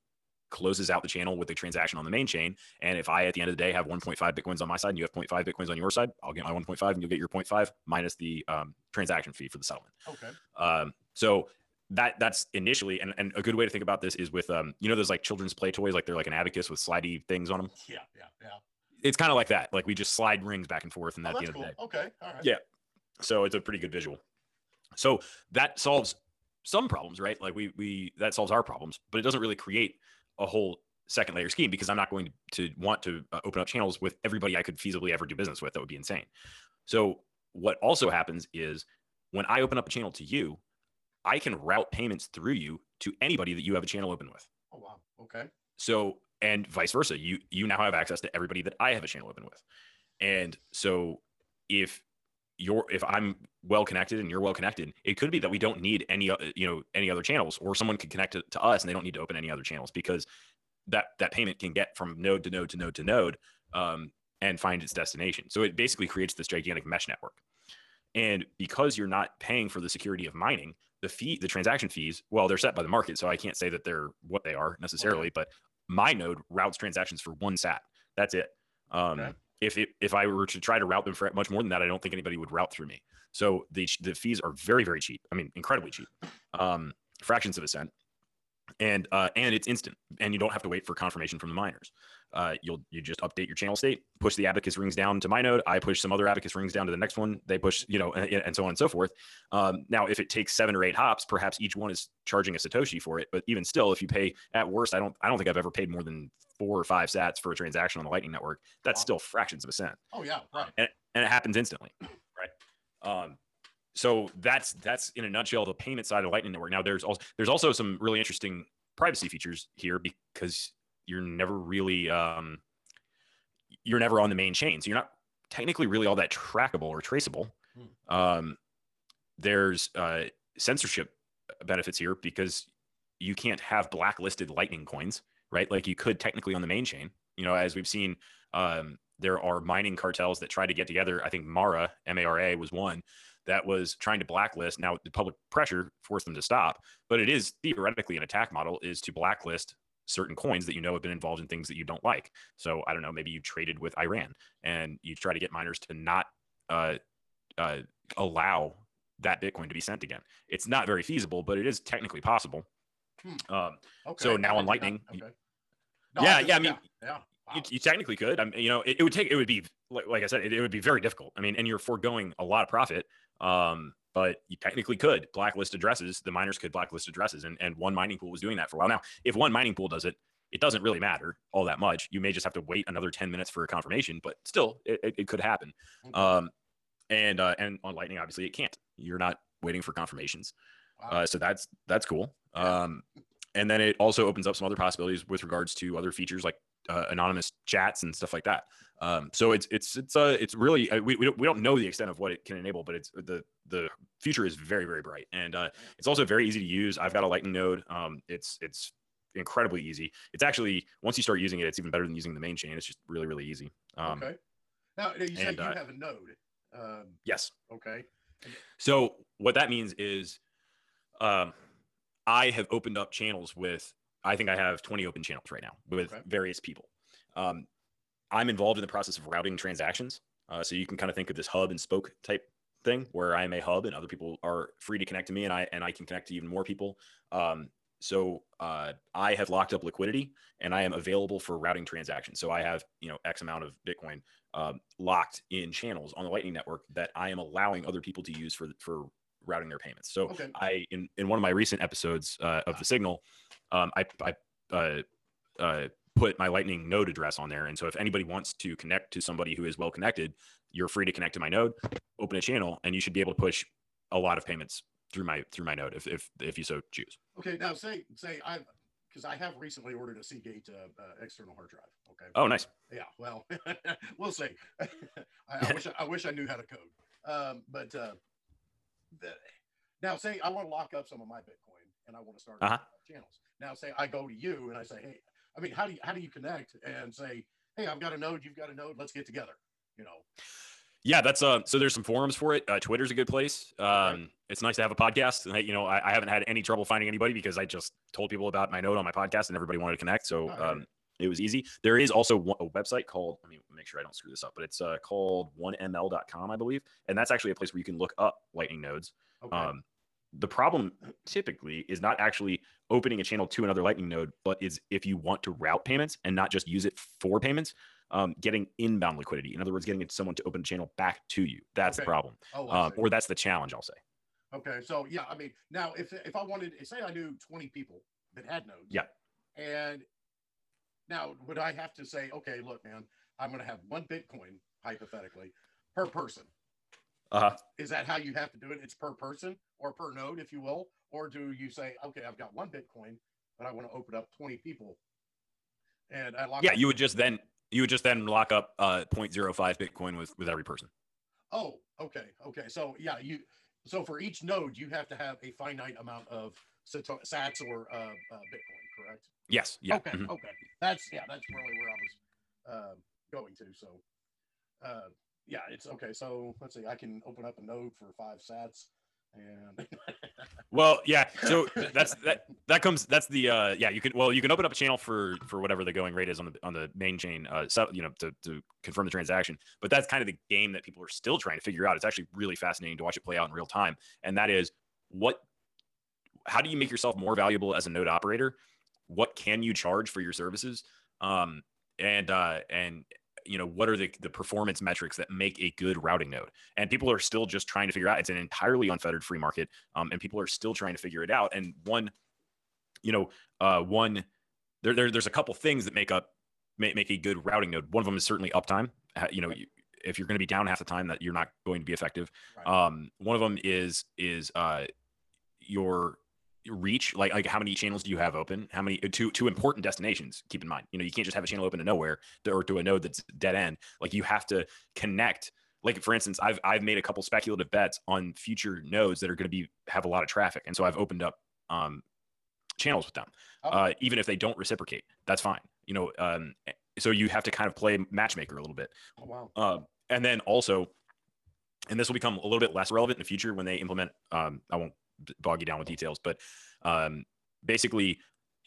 closes out the channel with a transaction on the main chain. And if I at the end of the day have 1.5 bitcoins on my side and you have 0.5 bitcoins on your side, I'll get my 1.5 and you'll get your 0.5 minus the um, transaction fee for the settlement. Okay. Um, so that that's initially and, and a good way to think about this is with um, you know those like children's play toys, like they're like an abacus with slidey things on them. Yeah. Yeah. Yeah. It's kind of like that. Like we just slide rings back and forth, and Oh, at the end cool. of the day. Okay. All right. Yeah. So it's a pretty good visual. So that solves some problems, right? Like we we that solves our problems, but it doesn't really create a whole second layer scheme because I'm not going to, want to uh, open up channels with everybody I could feasibly ever do business with. That would be insane. So what also happens is when I open up a channel to you, I can route payments through you to anybody that you have a channel open with. Oh wow. Okay. So and vice versa, you you now have access to everybody that I have a channel open with. And so if you're if I'm well connected and you're well connected, it could be that we don't need any uh, you know any other channels, or someone could connect to, to us and they don't need to open any other channels because that that payment can get from node to node to node to node um, and find its destination. So it basically creates this gigantic mesh network. And because you're not paying for the security of mining, the fee, the transaction fees, well, they're set by the market. So I can't say that they're what they are necessarily, okay. but my node routes transactions for one sat. That's it. Um, okay. If it, if I were to try to route them for much more than that, I don't think anybody would route through me. So the the fees are very very cheap. I mean, incredibly cheap, um, fractions of a cent, and uh, and it's instant, and you don't have to wait for confirmation from the miners uh, you'll you just update your channel state, push the abacus rings down to my node. I push some other abacus rings down to the next one. They push, you know, and, and so on and so forth. Um, now, if it takes seven or eight hops, perhaps each one is charging a satoshi for it. But even still, if you pay at worst, I don't I don't think I've ever paid more than four or five sats for a transaction on the Lightning Network. That's wow. still fractions of a cent. Oh yeah, right. And, and it happens instantly, right? Um, so that's that's in a nutshell the payment side of Lightning Network. Now there's also there's also some really interesting privacy features here because you're never really um, you're never on the main chain, so you're not technically really all that trackable or traceable. Hmm. Um, there's uh, censorship benefits here because you can't have blacklisted Lightning coins, right? Like you could technically on the main chain. You know, as we've seen, um, there are mining cartels that try to get together. I think Mara, M A R A, was one that was trying to blacklist. Now, the public pressure forced them to stop, but it is theoretically an attack model is to blacklist certain coins that you know have been involved in things that you don't like. So I don't know, maybe you traded with Iran and you try to get miners to not uh, uh, allow that Bitcoin to be sent again. It's not very feasible, but it is technically possible. Hmm. Um, okay. So now on Lightning, okay. no, yeah, yeah, I mean, yeah, yeah. Wow. You, you, technically could. I mean, you know, it, it, would take. It would be like, like I said, it, it, would be very difficult. I mean, and you're foregoing a lot of profit. Um, but you technically could blacklist addresses. The miners could blacklist addresses, and, and one mining pool was doing that for a while. Now, if one mining pool does it, it doesn't really matter all that much. You may just have to wait another 10 minutes for a confirmation, but still, it, it, it could happen. Um, and uh, and on Lightning, obviously, it can't. You're not waiting for confirmations. Wow. Uh, so that's that's cool. Um, and then it also opens up some other possibilities with regards to other features like uh, anonymous chats and stuff like that. Um, so it's it's it's uh it's really uh, we, we don't, we don't know the extent of what it can enable, but it's the the future is very very bright and uh, it's also very easy to use. I've got a Lightning node. Um, it's it's incredibly easy. It's actually once you start using it, it's even better than using the main chain. It's just really really easy. Um, okay. Now you said and, you uh, have a node. Um, yes. Okay. So what that means is, um, I have opened up channels with I think I have 20 open channels right now with okay. various people. Um, I'm involved in the process of routing transactions. Uh, so you can kind of think of this hub and spoke type thing where I am a hub and other people are free to connect to me and I and I can connect to even more people. Um, so uh, I have locked up liquidity and I am available for routing transactions. So I have you know X amount of Bitcoin um, locked in channels on the Lightning Network that I am allowing other people to use for for routing their payments. So okay. I in in one of my recent episodes uh, of the Signal, um, I, I uh, uh, put my Lightning node address on there. And so if anybody wants to connect to somebody who is well connected, you're free to connect to my node, open a channel, and you should be able to push a lot of payments through my through my node if if if you so choose. Okay, now say say I because I have recently ordered a Seagate uh, uh, external hard drive. Okay. Oh, nice. Yeah. Well, we'll see. I, I, wish I, wish I knew how to code. Um, but uh, the, now say I want to lock up some of my Bitcoin and I want to start uh-huh. channels. Now say I go to you and I say, hey, I mean, how do you how do you connect and say, hey, I've got a node, you've got a node, let's get together, you know? Yeah, that's uh. So there's some forums for it. Uh, Twitter's a good place. Um, right. it's nice to have a podcast. And you know, I, I, haven't had any trouble finding anybody because I just told people about my node on my podcast, and everybody wanted to connect. So right. um, it was easy. There is also a website called. Let me make sure I don't screw this up, but it's uh, called oneml.com, I believe, and that's actually a place where you can look up Lightning nodes. Okay. Um, the problem typically is not actually opening a channel to another Lightning node, but is if you want to route payments and not just use it for payments, um, getting inbound liquidity. In other words, getting someone to open a channel back to you. That's okay. the problem, oh, um, or that's the challenge. I'll say. Okay, so yeah, I mean, now if if I wanted, say I knew twenty people that had nodes, yeah, and now would I have to say, okay, look, man, I'm going to have one Bitcoin hypothetically per person, Uh-huh. Is that how you have to do it? It's per person or per node, if you will, or do you say, okay, I've got one Bitcoin, but I want to open up 20 people, and I lock Yeah, you would just then you would just then lock up uh 0.05 Bitcoin with with every person. Oh, okay, okay. So yeah, you. So for each node, you have to have a finite amount of Sats or uh, uh, Bitcoin, correct? Yes. Yeah. Okay, mhm. okay. That's yeah, that's really where I was uh, going to. So, uh, yeah, it's okay. So let's see. I can open up a node for five Sats, and Well, yeah. So that's that that comes that's the uh yeah, you can well you can open up a channel for for whatever the going rate is on the on the main chain uh so you know to to confirm the transaction. But that's kind of the game that people are still trying to figure out. It's actually really fascinating to watch it play out in real time. And that is what how do you make yourself more valuable as a node operator? What can you charge for your services? Um and uh and you know what are the, the performance metrics that make a good routing node and people are still just trying to figure out it's an entirely unfettered free market um, and people are still trying to figure it out. And one, you know, uh, one there, there there's a couple things that make up make, make a good routing node. One of them is certainly uptime. You know, you, if you're going to be down half the time, that you're not going to be effective. Right. Um, one of them is is uh, your reach like like how many channels do you have open? How many to to important destinations keep in mind. You know you can't just have a channel open to nowhere to, or to a node that's dead end. Like you have to connect. Like for instance i've i've made a couple speculative bets on future nodes that are going to be have a lot of traffic and so i've opened up um channels with them Oh, uh even if they don't reciprocate that's fine. You know um so you have to kind of play matchmaker a little bit. Oh, wow. um, and then also, and this will become a little bit less relevant in the future when they implement. Um, I won't bog you down with details, but um, basically,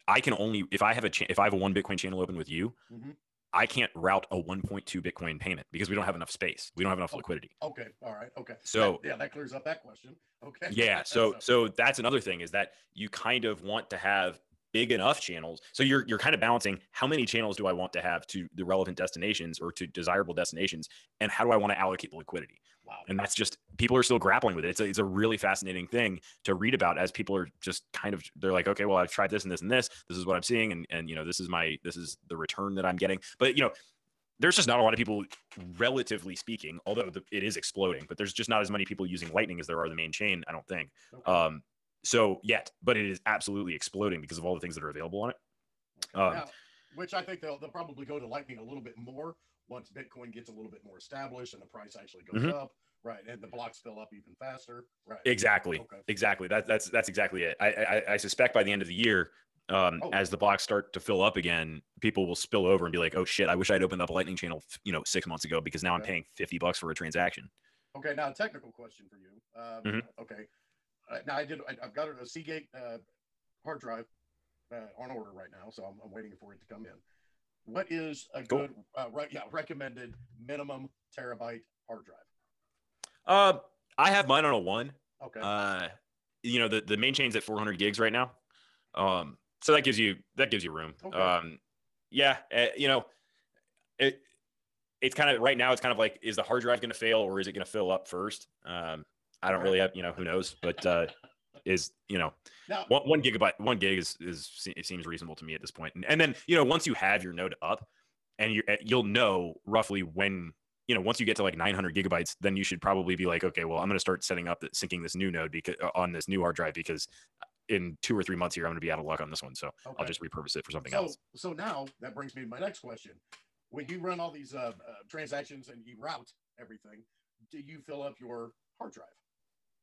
I can only if I have a cha- if I have a one Bitcoin channel open with you, Mhm. I can't route a 1.2 Bitcoin payment because we don't have enough space. We don't have enough Oh. liquidity. Okay. All right. Okay. So- That- yeah, that clears up that question. Okay. Yeah. So so that's another thing is that you kind of want to have big enough channels. So you're you're kind of balancing how many channels do I want to have to the relevant destinations or to desirable destinations, and how do I want to allocate the liquidity? Wow. and that's just people are still grappling with it. It's a, it's a really fascinating thing to read about as people are just kind of they're like, okay, well, I've tried this and this and this. This is what I'm seeing, and and you know, this is my this is the return that I'm getting. But you know, there's just not a lot of people, relatively speaking, although the, it is exploding. But there's just not as many people using Lightning as there are the main chain. I don't think. Okay. Um, so yet, but it is absolutely exploding because of all the things that are available on it. Um, Now, which I think they'll they'll probably go to Lightning a little bit more once Bitcoin gets a little bit more established and the price actually goes Mhm. up, right? And the blocks fill up even faster, right? Exactly. Okay. Exactly. That, that's that's exactly it. I, I I suspect by the end of the year, um, Oh. as the blocks start to fill up again, people will spill over and be like, "Oh shit! I wish I'd opened up a Lightning channel, you know, six months ago because now I'm paying fifty bucks for a transaction." Okay, now a technical question for you. Um, Mhm. Okay, uh, now I did. I, I've got a Seagate uh, hard drive uh, on order right now, so I'm, I'm waiting for it to come in. What is a good, uh, right? Yeah, recommended minimum terabyte hard drive. Uh, I have mine on a one. Okay, Uh, you know, the the main chain's at 400 gigs right now. Um, so that gives you that gives you room. Okay. Um, yeah, uh, you know, it it's kind of right now. It's kind of like, is the hard drive going to fail or is it going to fill up first? Um, I don't really have, you know, who knows, but uh, is you know, now one, one gigabyte, one gig is is it seems reasonable to me at this point. And, and then you know, once you have your node up, and you uh, you'll know roughly when you know once you get to like 900 gigabytes, then you should probably be like, okay, well, I'm going to start setting up the, syncing this new node because uh, on this new hard drive because in two or three months here, I'm going to be out of luck on this one, so I'll just repurpose it for something so else. so now that brings me to my next question. When you run all these uh, uh, transactions and you route everything, do you fill up your hard drive?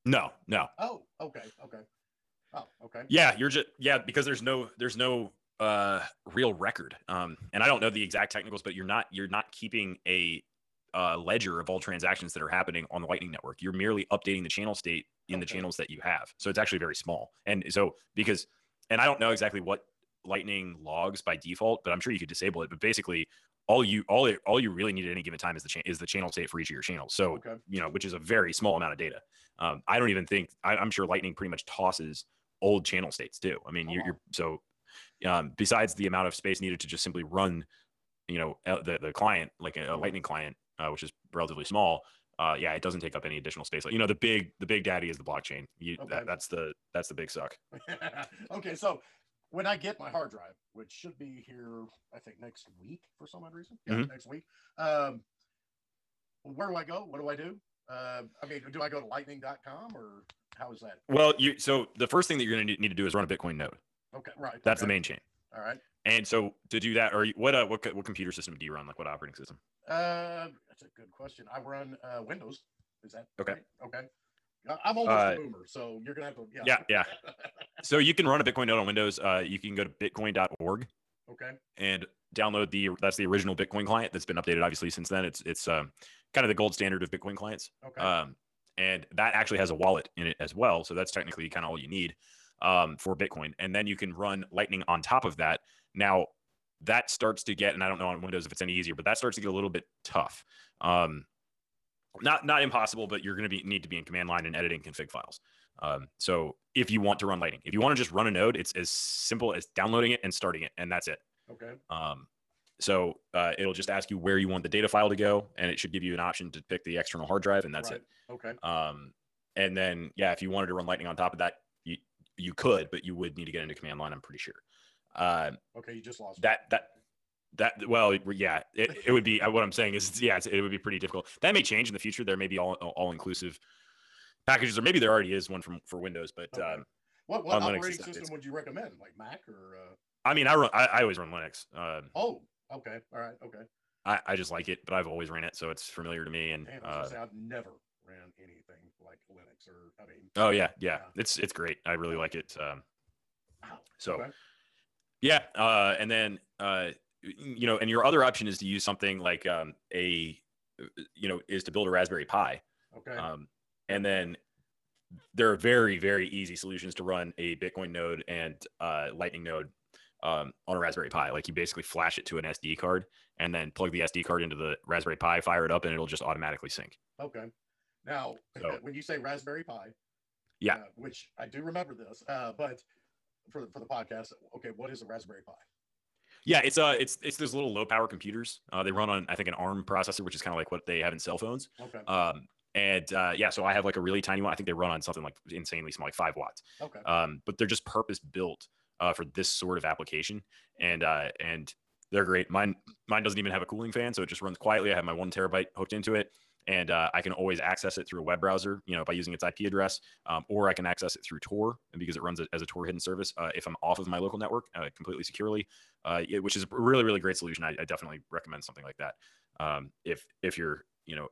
No, no, Oh, okay, okay. Oh, okay. yeah, you're just yeah because there's no there's no uh real record. Um and i don't know the exact technicals but you're not you're not keeping a uh, ledger of all transactions that are happening on the lightning network. You're merely updating the channel state in the channels that you have. So it's actually very small. And so because and i don't know exactly what lightning logs by default but i'm sure you could disable it. But basically all you all it, all you really need at any given time is the cha- is the channel state for each of your channels so Okay. you know, which is a very small amount of data. Um, I don't even think I, I'm sure Lightning pretty much tosses old channel states too. I mean, Oh, you're, you're so um, besides the amount of space needed to just simply run, you know, uh, the the client like a, a Mhm. Lightning client, uh, which is relatively small. Uh, yeah, it doesn't take up any additional space. Like you know, the big the big daddy is the blockchain. You, Okay. that, that's the that's the big suck. okay, so when I get my hard drive, which should be here, I think next week for some odd reason, yeah, Mhm. next week. Um, where do I go? What do I do? Uh, I mean, do I go to lightning.com or how is that? Well, you so the first thing that you're going to need to do is run a Bitcoin node. Okay, right. That's okay. the main chain. All right. And so to do that, or what uh, what what computer system do you run? Like what operating system? Uh, that's a good question. I run uh, Windows. Is that Okay. right? Okay. I'm almost Uh, a boomer, so you're gonna have to. Yeah. Yeah, yeah. So you can run a Bitcoin node on Windows. Uh, you can go to bitcoin.org okay. and download the that's the original Bitcoin client that's been updated obviously since then. It's it's um, kind of the gold standard of Bitcoin clients. Okay. Um, and that actually has a wallet in it as well. So that's technically kind of all you need um, for Bitcoin. And then you can run Lightning on top of that. Now that starts to get, and I don't know on Windows if it's any easier, but that starts to get a little bit tough. Um, not not impossible, but you're going to be need to be in command line and editing config files. Um, so if you want to run Lightning, if you want to just run a node, it's as simple as downloading it and starting it, and that's it. okay. Um, so uh, it'll just ask you where you want the data file to go, and it should give you an option to pick the external hard drive, and that's right. it. Okay. Um, and then yeah, if you wanted to run Lightning on top of that, you you could, but you would need to get into command line. I'm pretty sure. Uh, Okay. You just lost. me. that that that well, yeah, it, it would be. uh, What I'm saying is, yeah, it's, it would be pretty difficult. That may change in the future. There may be all all inclusive packages, or maybe there already is one from for Windows. But Okay. um, What what on Linux, system would you recommend? Like Mac or? Uh... I mean, I run. I, I always run Linux. Uh, Oh. Okay. All right. Okay. I, I just like it, but I've always ran it, so it's familiar to me. And uh, say, I've never ran anything like Linux or I mean. oh yeah, yeah, Yeah. it's it's great. I really like it. Um, wow. so Okay. Yeah, uh, and then uh, you know, and your other option is to use something like um, a, you know, is to build a Raspberry Pi, Okay. um, and then there are very very easy solutions to run a Bitcoin node and uh, Lightning node um, on a Raspberry Pi. Like you basically flash it to an SD card and then plug the SD card into the Raspberry Pi, fire it up, and it'll just automatically sync. Okay. Now, So- when you say Raspberry Pi, Yeah. uh, which I do remember this, uh, but for for the podcast, okay, what is a Raspberry Pi? Yeah, it's uh, it's it's those little low power computers. Uh, they run on I think an ARM processor, which is kind of like what they have in cell phones. Okay. Um, and uh, yeah, so I have like a really tiny one. I think they run on something like insanely small, like five watts. Okay. Um, but they're just purpose built uh, for this sort of application, and uh, and they're great. Mine mine doesn't even have a cooling fan, so it just runs quietly. I have my one terabyte hooked into it, and uh, I can always access it through a web browser, you know, by using its IP address, um, or I can access it through Tor, and because it runs as a Tor hidden service uh, if I'm off of my local network uh, completely securely, uh, it- which is a really really great solution. I, I definitely recommend something like that. Um, if if you're you know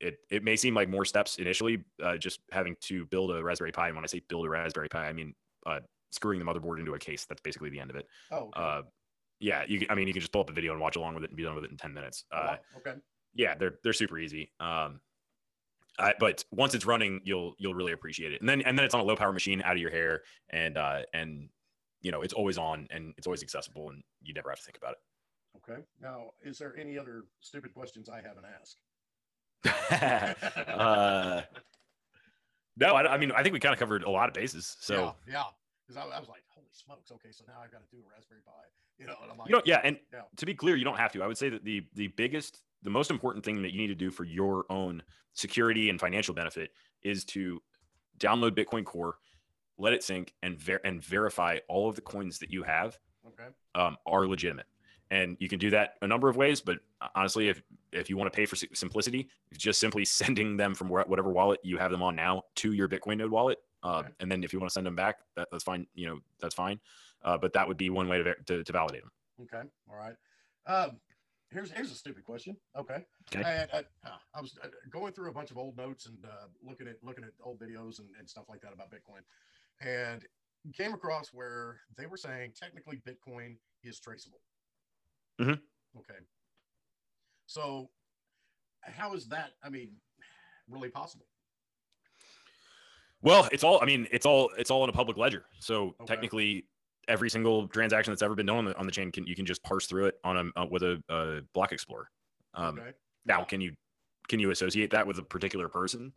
it it may seem like more steps initially, uh, just having to build a Raspberry Pi. And when I say build a Raspberry Pi, I mean uh, screwing the motherboard into a case. That's basically the end of it. oh. Okay. Uh, yeah, you. I mean, you can just pull up a video and watch along with it and be done with it in ten minutes. Uh, wow. okay. yeah, they're they're super easy. Um, I, but once it's running, you'll you'll really appreciate it. And then and then it's on a low power machine out of your hair, and uh, and you know it's always on and it's always accessible, and you never have to think about it. Okay. Now, is there any other stupid questions I haven't asked? uh, no, I, I mean I think we kind of covered a lot of bases. So yeah, yeah. Because I, I was like, holy smokes. Okay, so now I've got to do a Raspberry Pi. You know, and I'm like, you know, yeah, and Yeah. to be clear, you don't have to. I would say that the the biggest, the most important thing that you need to do for your own security and financial benefit is to download Bitcoin Core, let it sync, and ver- and verify all of the coins that you have okay, um, are legitimate. And you can do that a number of ways, but honestly, if if you want to pay for simplicity, just simply sending them from whatever wallet you have them on now to your Bitcoin node wallet, uh, and then if you want to send them back, that, that's fine. You know, that's fine. Uh, but that would be one way to, to to validate them. okay, all right. Um, here's here's a stupid question. Okay. Okay. Uh, uh, I was uh, going through a bunch of old notes and uh, looking at looking at old videos and, and stuff like that about Bitcoin, and came across where they were saying technically Bitcoin is traceable. Mhm. Okay. So, how is that? I mean, really possible? Well, it's all. I mean, it's all. It's all in a public ledger. So Okay. technically, every single transaction that's ever been done on the, on the chain can you can just parse through it on a uh, with a, block explorer. Um, okay. Now, can you can you associate that with a particular person?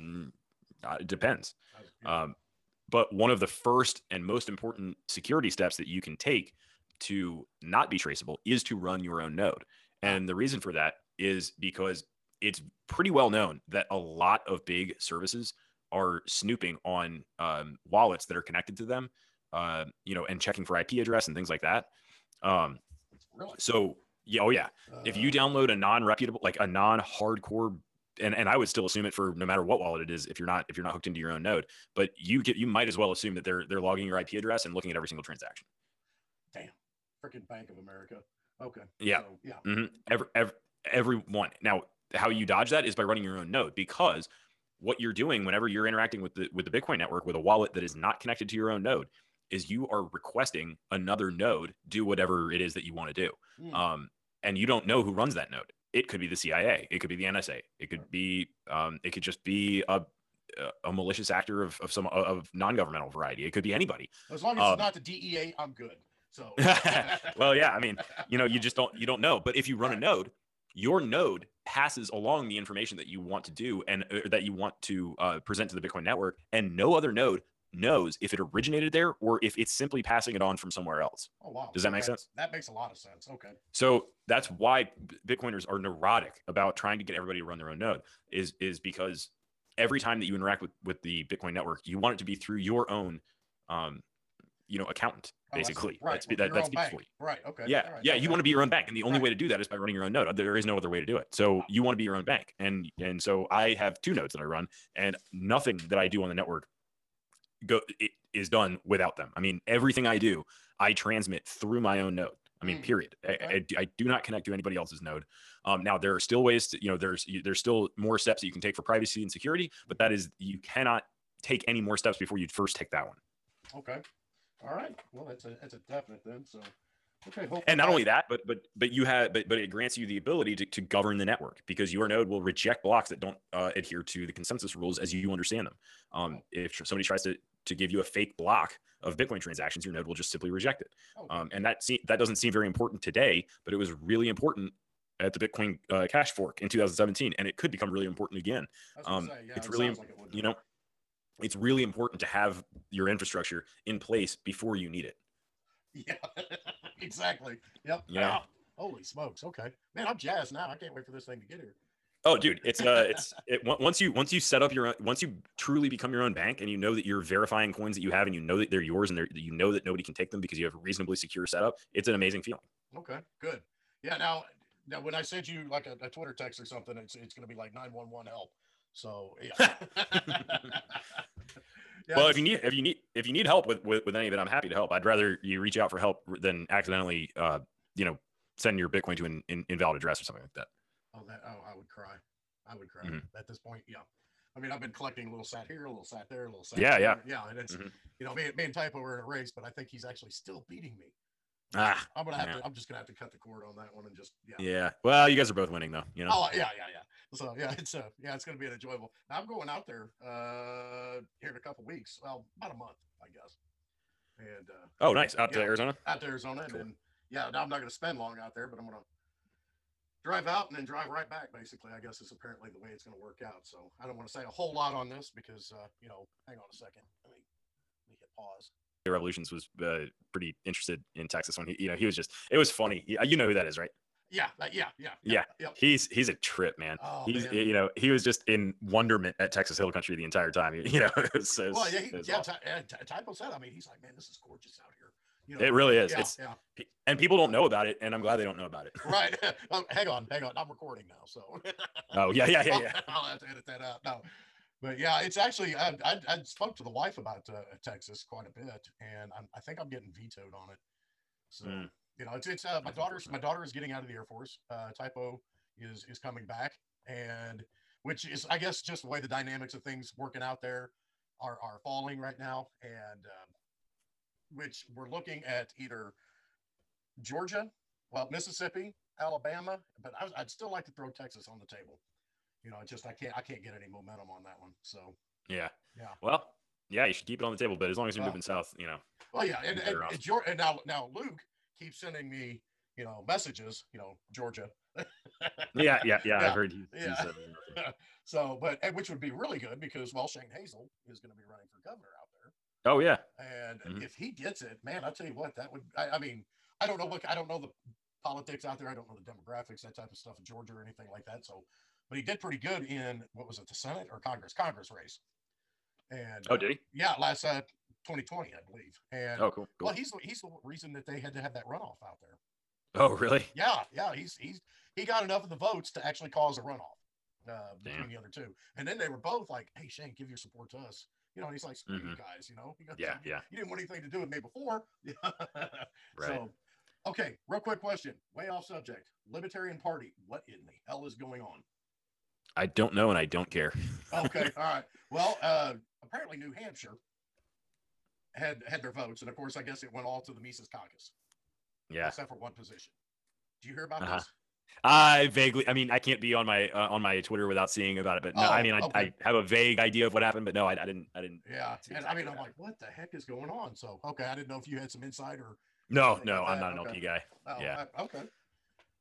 Mm, uh, it depends. Um, but one of the first and most important security steps that you can take to not be traceable is to run your own node. And the reason for that is because it's pretty well known that a lot of big services are snooping on um, wallets that are connected to them, uh, you know, and checking for IP address and things like that. Um, really? so yeah, oh yeah, if you Uh, download a non-reputable, like a non-hardcore and, and I would still assume it for no matter what wallet it is if you're not if you're not hooked into your own node. But you get you might as well assume that they're they're logging your IP address and looking at every single transaction. Damn, freaking Bank of America. Okay. Yeah. So, yeah. Mm-hmm. Every, every everyone. Now, how you dodge that is by running your own node because what you're doing whenever you're interacting with the with the Bitcoin network with a wallet that is not connected to your own node is you are requesting another node do whatever it is that you want to do. Hmm. Um, and you don't know who runs that node. It could be the CIA. It could be the NSA. It could be. Um, it could just be a a malicious actor of, of some of non-governmental variety. It could be anybody. as long as um, it's not the DEA, I'm good. So. well, yeah. I mean, you know, you just don't you don't know. But if you run a node, your node passes along the information that you want to do and uh, that you want to uh, present to the Bitcoin network, and no other node knows if it originated there or if it's simply passing it on from somewhere else. Oh wow. Does that make sense? That makes a lot of sense. Okay. So that's why Bitcoiners are neurotic about trying to get everybody to run their own node. Is is because every time that you interact with with the Bitcoin network, you want it to be through your own, um, you know, accountant Oh, basically. Right. That's that, your that own speaks for you. Right. Okay. Yeah, right, yeah. You want to be your own bank, and the only Right. way to do that is by running your own node. There is no other way to do it. So you want to be your own bank, and and so I have two nodes that I run, and nothing that I do on the network go it is done without them. I mean, everything I do, I transmit through my own node. I mean, Mm. period. I, I, I do not connect to anybody else's node. Um, now there are still ways to, you know, there's there's still more steps that you can take for privacy and security, but that is you cannot take any more steps before you first take that one. Okay. All right. Well, that's a that's a definite then. So. Okay. and not only that but but but you have but but it grants you the ability to, to govern the network because your node will reject blocks that don't uh, adhere to the consensus rules as you understand them um, if somebody tries to to give you a fake block of bitcoin transactions your node will just simply reject it Oh, um, and that se- that doesn't seem very important today but it was really important at the bitcoin uh, cash fork in 2017 and it could become really important again I was gonna um, say, yeah, it's it really like it you know it's really important to have your infrastructure in place before you need it Yeah. exactly. Yep. Yeah. Wow. Holy smokes. Okay. Man, I'm jazzed now. I can't wait for this thing to get here. Oh, dude, it's uh, it's it once you once you set up your own, once you truly become your own bank and you know that you're verifying coins that you have and you know that they're yours and they're, you know that nobody can take them because you have a reasonably secure setup. It's an amazing feeling. Okay. Good. Yeah. Now, now when I send you like a, a Twitter text or something, it's it's gonna be like nine one one help. So yeah. Yeah, well, if you need if you need if you need help with, with with any of it, I'm happy to help. I'd rather you reach out for help than accidentally, uh, you know, send your Bitcoin to an in, invalid address or something like that. Oh, that oh, I would cry. I would cry Mhm. at this point. Yeah. I mean, I've been collecting a little sat here, a little sat there, a little sat. Yeah, yeah. there. yeah. And it's Mhm. you know, me, me and Typo are in a race, but I think he's actually still beating me. Ah, I'm gonna have Yeah. to. I'm just gonna have to cut the cord on that one and just yeah. yeah. Well, you guys are both winning though. You know. Oh yeah, yeah, yeah. So yeah, it's uh yeah, it's gonna be an enjoyable. Now I'm going out there uh here in a couple weeks. Well, about a month, I guess. And uh Oh, nice. Out to. Arizona. out to Arizona, Cool. and then yeah, now I'm not gonna spend long out there, but I'm gonna drive out and then drive right back. Basically, I guess is apparently the way it's gonna work out. So I don't want to say a whole lot on this because uh, you know, hang on a second. Let me let me hit pause. Revolutions was uh, pretty interested in Texas when he, you know, he was just, it was funny. You know who that is, right? Yeah, yeah, yeah, Yeah. He's he's a trip, man. Oh, he's man. you know he was just in wonderment at Texas Hill Country the entire time. You know, it was, it was- Well, yeah, he, yeah. awesome. Ty- Typo said. I mean, he's like, man, this is gorgeous out here. You know, it really is. yeah, It's yeah. and people don't know about it, and I'm glad they don't know about it. right. oh, hang on, hang on. I'm recording now, so. Oh yeah, yeah, yeah, yeah. I'll have to edit that out. No, but yeah, it's actually I, I, I spoke to the wife about uh, Texas quite a bit, and I'm, I think I'm getting vetoed on it. So Mm. You know, it's it's uh, my daughter's my daughter is getting out of the Air Force. Uh, Typo is is coming back, and which is I guess just the way the dynamics of things working out there are are falling right now, and um, which we're looking at either Georgia, well Mississippi, Alabama, but I, I'd still like to throw Texas on the table. You know, it's just I can't I can't get any momentum on that one. So Yeah. Yeah. Well, yeah, you should keep it on the table, but as long as you're Well, moving south, you know. well, yeah, and, and, and, and now now Luke keeps sending me you know messages. You know Georgia. Yeah, yeah, yeah. I've heard. He, he's, yeah. so, but which would be really good because well, Shane Hazel is going to be running for governor out there. oh yeah. And Mhm. if he gets it, man, I'll tell you what, that would, I, I mean, I don't know what, I don't know the politics out there. I don't know the demographics, that type of stuff in Georgia or anything like that. So, but he did pretty good in, what was it, the Senate or Congress? Congress race. And Oh, uh, did he? yeah, last uh, 2020, I believe. And Oh, cool. cool. well, he's, the- he's the reason that they had to have that runoff out there. Oh, really? Yeah, yeah, he's, he's, he got enough of the votes to actually cause a runoff. uh, between the other two. And then they were both like, "Hey Shane, give your support to us." You know, and he's like, "Screw you Mhm. guys," you know. Goes, Yeah, "You- yeah. You didn't want anything to do with me before. Right. So, okay, real quick question, way off subject. Libertarian Party, what in the hell is going on? I don't know and I don't care. Okay, all right. Well, uh, apparently New Hampshire had had their votes, and of course, I guess it went all to the Mises Caucus, Yeah. except for one position. Do you hear about Uh-huh. this? I vaguely, I mean, I can't be on my uh, on my Twitter without seeing about it. But no, I Oh, mean, I, okay. I have a vague idea of what happened, but no, I, I didn't, I didn't. Yeah, That's and I mean, exactly I'm like, what the heck is going on? So, okay, I didn't know if you had some insight or. No, no, I'm not an okay. LP guy. Oh, Yeah. I- okay.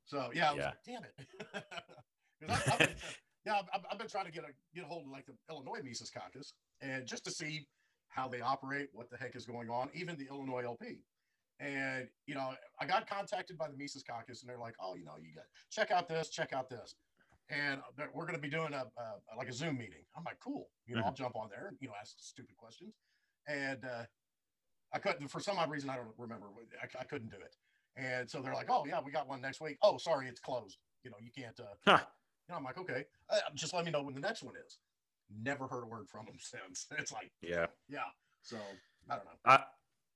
So yeah, I was Yeah. like, damn it. I, I've been, yeah, I've- I've, I've been trying to get a get a hold of like the Illinois Mises Caucus and just to see how they operate, what the heck is going on, even the Illinois LP. And you know, I got contacted by the Mises Caucus, and they're like, "Oh, you know, you got check out this, check out this," and we're going to be doing a, a like a Zoom meeting. I'm like, "Cool," you know, I'll jump on there and you know ask stupid questions, and uh, I couldn't for some odd reason I don't remember. I, I couldn't do it, and so they're like, "Oh yeah, we got one next week." Oh, sorry, it's closed. You know, you can't. Uh, Huh. you know, I'm like, okay, uh, just let me know when the next one is. Never heard a word from them since. It's like, Yeah. yeah. So I don't know. I,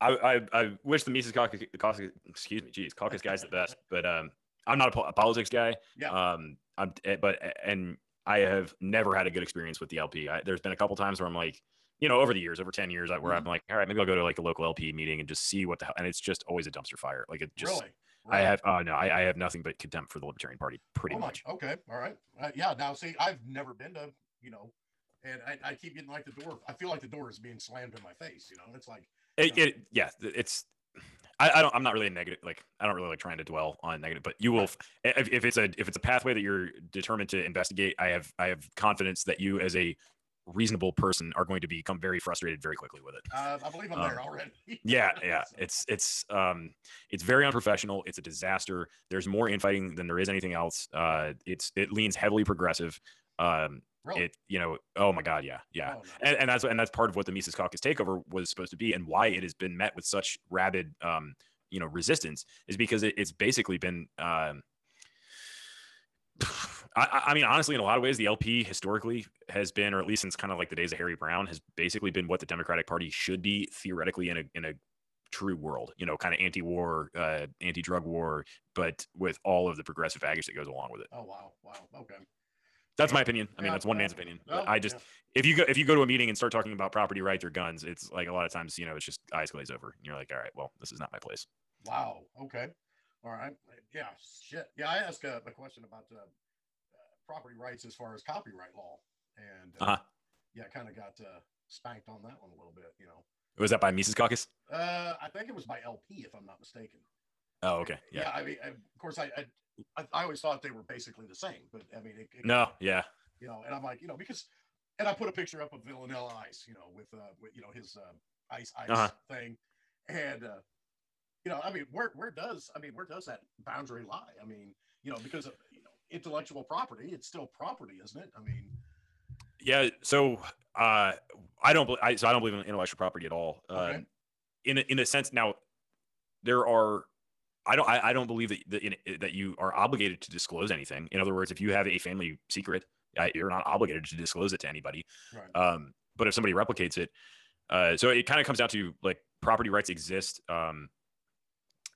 I, I, wish the Mises Caucus, caucus, excuse me, geez, caucus guy's the best, but um, I'm not a, po- a politics guy. Yeah. Um, I'm, eh, but and I have never had a good experience with the LP. I, there's been a couple times where I'm like, you know, over the years, over ten years, I- where I'm like, all right, maybe I'll go to like a local LP meeting and just see what the hell, and it's just always a dumpster fire. Like it just, really? I have, oh no, I, I have nothing but contempt for the Libertarian Party, pretty Oh much. Okay. All right. Uh, yeah. Now, see, I've never been to, you know, and I, I keep getting like the door. I feel like the door is being slammed in my face. You know, it's like, It, it, yeah, it's. I, I don't. I'm not really a negative. Like I don't really like trying to dwell on negative. But you will, if, if it's a if it's a pathway that you're determined to investigate, I have I have confidence that you as a reasonable person are going to become very frustrated very quickly with it. uh, I believe I'm Um, there already. Yeah, yeah. It's it's um it's very unprofessional. It's a disaster. There's more infighting than there is anything else. Uh, it's it leans heavily progressive. Um, really. it you know oh my god yeah yeah Oh, no. and, and that's and that's part of what the Mises Caucus takeover was supposed to be, and why it has been met with such rabid, um, you know, resistance is because it, it's basically been. Um, I, I- I mean, honestly, in a lot of ways, the LP historically has been, or at least since kind of like the days of Harry Browne, has basically been what the Democratic Party should be theoretically in a in a true world. You know, kind of anti-war, uh, anti-drug war, but with all of the progressive baggage that goes along with it. oh wow, wow. Okay. That's my opinion. I mean, that's one man's opinion. But I just if you go if you go to a meeting and start talking about property rights or guns, it's like a lot of times, you know, it's just eyes glaze over. And you're like, all right, well, this is not my place. Wow. Okay. All right. Yeah. Shit. Yeah. I asked uh, a question about uh, uh, property rights as far as copyright law, and uh, Uh-huh. yeah, kind of got uh, spanked on that one a little bit. You know, Was that by Mises Caucus? uh, I think it was by LP, if I'm not mistaken. Oh, okay. Yeah. I mean, I, of course, I, I I always thought they were basically the same, but I mean, it, it, No, yeah. you know, and I'm like, you know, because, and I put a picture up of Vanilla Ice, you know, with uh, with you know his uh, ice ice Uh-huh. thing, and uh, you know, I mean, where where does I mean, where does that boundary lie? I mean, you know, because of you know intellectual property, it's still property, isn't it? I mean, Yeah. So uh I don't I so I don't believe in intellectual property at all. Okay. Um in a, in a sense now there are I don't I, I don't believe that that, in, that you are obligated to disclose anything. In other words, if you have a family secret, you're not obligated to disclose it to anybody. right, um, but if somebody replicates it uh, so it kind of comes down to like property rights exist um,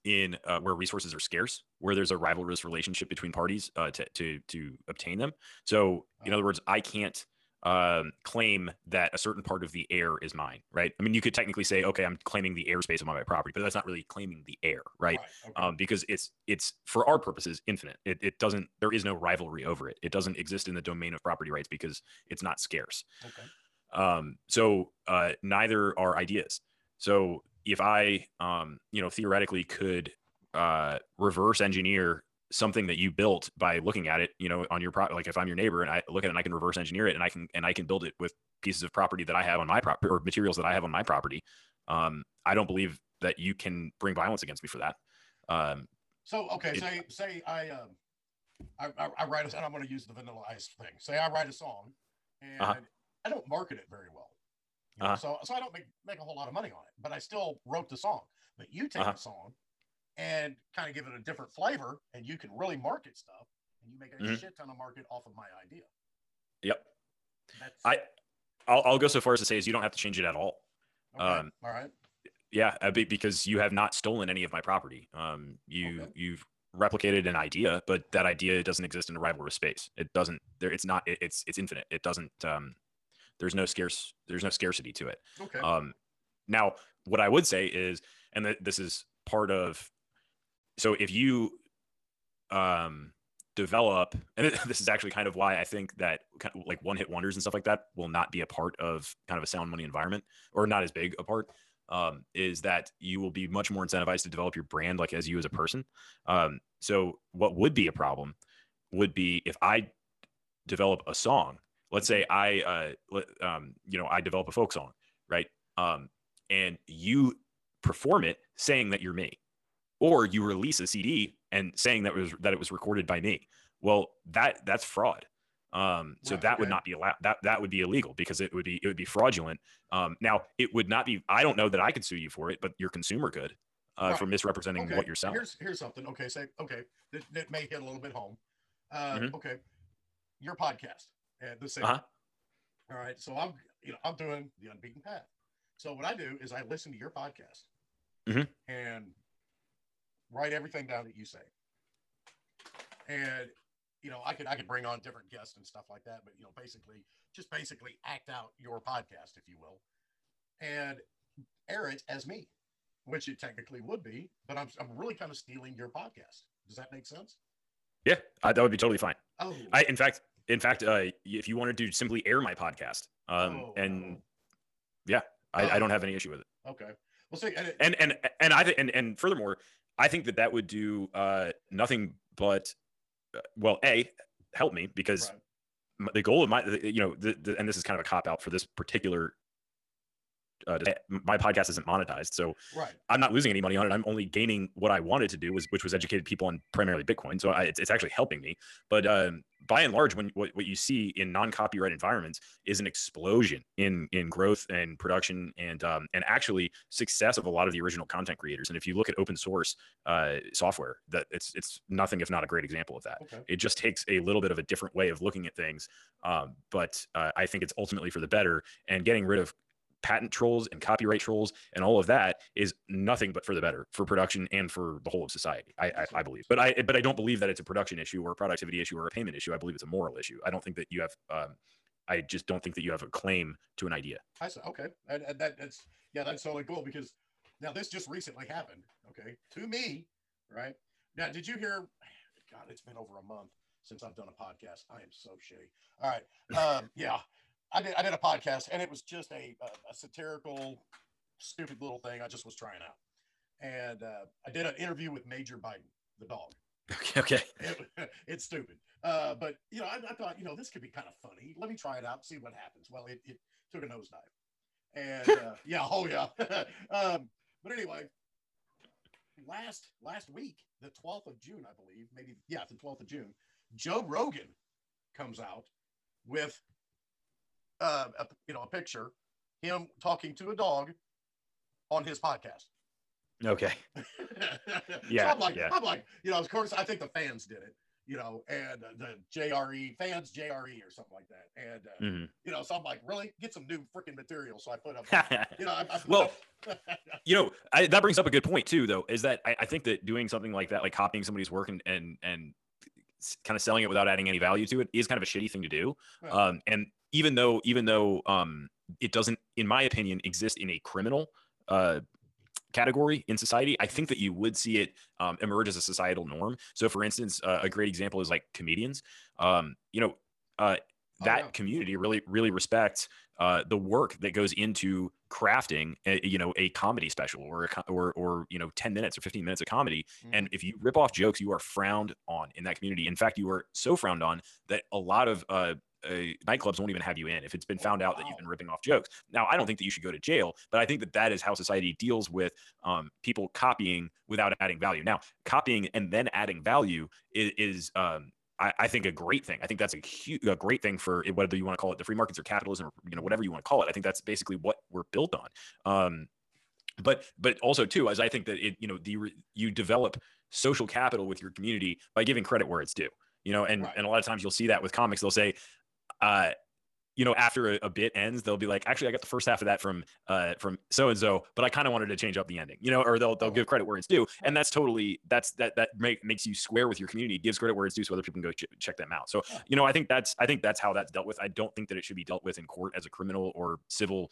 in uh, where resources are scarce where there's a rivalrous relationship between parties uh, to, to to obtain them so in other words i can't um, claim that a certain part of the air is mine right i mean you could technically say okay i'm claiming the airspace of my property but that's not really claiming the air right okay. um, because it's it's for our purposes infinite. It, it doesn't there is no rivalry over it. It doesn't exist in the domain of property rights because it's not scarce. okay. Um, so uh, neither are ideas. So if I um, you know theoretically could uh, reverse engineer something that you built by looking at it, you know, on your property. like if I'm your neighbor and I look at it and I can reverse engineer it and I can and I can build it with pieces of property that I have on my property or materials that I have on my property. Um, I don't believe that you can bring violence against me for that. Um, So okay, It- say say I um I, I, I write a, song and I'm going to use the Vanilla Ice thing. Say I write a song, and Uh-huh. I don't market it very well. you know, Uh-huh. So so I don't make make a whole lot of money on it, but I still wrote the song. But you take Uh-huh. the song and kind of give it a different flavor, and you can really market stuff, and you make a Mhm. shit ton of market off of my idea. Yep. That's, I I'll, I'll go so far as to say is you don't have to change it at all. okay, um, all right. Yeah, uh, because you have not stolen any of my property. Um, you Okay. you've replicated an idea, but that idea doesn't exist in a rivalrous space. It doesn't. There, it's not. It, it's it's infinite. It doesn't. Um, there's no scarce. There's no scarcity to it. Okay. Um, now, what I would say is, and th- this is part of, so if you um, develop, and this is actually kind of why I think that kind of like one hit wonders and stuff like that will not be a part of kind of a sound money environment or not as big a part. Um, is that you will be much more incentivized to develop your brand like as you as a person. Um, so what would be a problem would be if I develop a song. Let's say I, uh, um, you know, I develop a folk song, right? Um, and you perform it saying that you're me, or you release a CD and saying that was that it was recorded by me. Well, that that's fraud. Um, so Right, that would not be allowed. That that would be illegal because it would be it would be fraudulent. Um, now it would not be. I don't know that I could sue you for it, but your consumer could uh, for misrepresenting okay. what you're selling. Here's here's something. Okay, say okay. That, that may hit a little bit home. Uh, Mhm. Okay, your podcast and the same. Uh-huh. All right, so I'm you know I'm doing the unbeaten path. So what I do is I listen to your podcast Mhm. and write everything down that you say. And you know I could I could bring on different guests and stuff like that, but you know basically just basically act out your podcast, if you will, and air it as me, which it technically would be. But I'm I'm really kind of stealing your podcast. Does that make sense? Yeah, I, that would be totally fine. Oh, I, in fact, in fact, uh, if you wanted to simply air my podcast, um, Oh, and yeah, I, I Oh. don't have any issue with it. okay. Well, see, and, it, And and and I and and furthermore, I think that that would do uh, nothing but, uh, well, a help me because right. the goal of my you know the, the, and this is kind of a cop out for this particular. Uh, my podcast isn't monetized, so right. I'm not losing any money on it. I'm only gaining what I wanted to do, was which was educated people on primarily Bitcoin. So I, it's, it's actually helping me. But um, by and large, when what, what you see in non-copyright environments is an explosion in in growth and production and um, and actually success of a lot of the original content creators. And if you look at open source uh, software, that it's it's nothing if not a great example of that. Okay. It just takes a little bit of a different way of looking at things, um, but uh, I think it's ultimately for the better. And getting rid of patent trolls and copyright trolls and all of that is nothing but for the better for production and for the whole of society. I, I, I believe, but I but I don't believe that it's a production issue or a productivity issue or a payment issue. I believe it's a moral issue. I don't think that you have. Um, I just don't think that you have a claim to an idea. I said, okay. And, and that, that's, yeah, that's totally cool because now this just recently happened. Okay. To me, right. Now, did you hear? God, it's been over a month since I've done a podcast. I am so shitty. All right. Um, yeah. I did, I did a podcast and it was just a, a, a satirical, stupid little thing I just was trying out. And uh, I did an interview with Major Biden, the dog. Okay. Okay. It, it's stupid. Uh, but you know, I, I thought, you know, this could be kind of funny. Let me try it out, see what happens. Well, it, it took a nosedive. And uh, yeah, oh yeah. um, but anyway, last last week, the 12th of June, I believe, maybe yeah, the 12th of June, Joe Rogan comes out with uh, a, you know a picture, him talking to a dog on his podcast. Okay. yeah, so I'm like, yeah. I'm like, you know, of course, I think the fans did it, you know, and uh, the JRE fans, JRE or something like that, and uh, Mhm. you know, so I'm like, really, get some new freaking material. So I put up, you know, I, I Well, you know I, that brings up a good point too though is that I, I think that doing something like that like copying somebody's work and and and kind of selling it without adding any value to it is kind of a shitty thing to do. Um and even though even though um it doesn't in my opinion exist in a criminal uh category in society i think that you would see it um, emerge as a societal norm. So for instance uh, a great example is like comedians. Um you know uh Oh, that yeah. community really really respects uh, the work that goes into crafting a, you know a comedy special or a, or or you know 10 minutes or 15 minutes of comedy Mm-hmm. and if you rip off jokes you are frowned on in that community. In fact you are so frowned on that a lot of uh, uh, nightclubs won't even have you in if it's been Oh, found out that you've been ripping off jokes. Now i don't think that you should go to jail but i think that that is how society deals with um, people copying without adding value. Now copying and then adding value is, is um, I, I think a great thing. I think that's a huge, a great thing for whether you want to call it the free markets or capitalism, or you know whatever you want to call it. I think that's basically what we're built on. Um, but but also too, as I think that it you know the you develop social capital with your community by giving credit where it's due. You know, and Right. and a lot of times you'll see that with comics. They'll say, uh, you know, after a, a, bit ends, they'll be like, actually, I got the first half of that from uh from so and so, but I kind of wanted to change up the ending, you know, or they'll they'll give credit where it's due, and that's totally that's that that make, makes you square with your community, gives credit where it's due, so other people can go ch- check them out. So you know, I think that's I think that's how that's dealt with. I don't think that it should be dealt with in court as a criminal or civil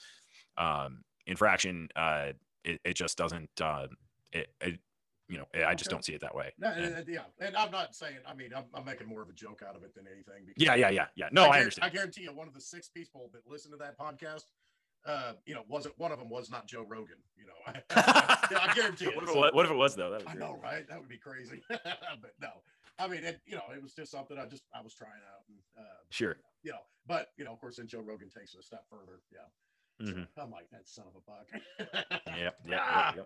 um, infraction. Uh, it, it just doesn't. Uh, it, it you know, I just okay. don't see it that way. No, and, yeah, and I'm not saying. I mean, I'm, I'm, making more of a joke out of it than anything. yeah, yeah, yeah, yeah. No, I, I understand. I guarantee you, one of the six people that listen to that podcast, uh, you know, wasn't one of them was not Joe Rogan. You know, I, I guarantee. What if, it, what if it was though? I know, right? That would be crazy. but no, I mean, it, you know, it was just something I just I was trying out. And, uh, sure. You know, but you know, of course, then Joe Rogan takes it a step further. Yeah. Mm-hmm. So I'm like that son of a buck. yeah, yeah, yeah.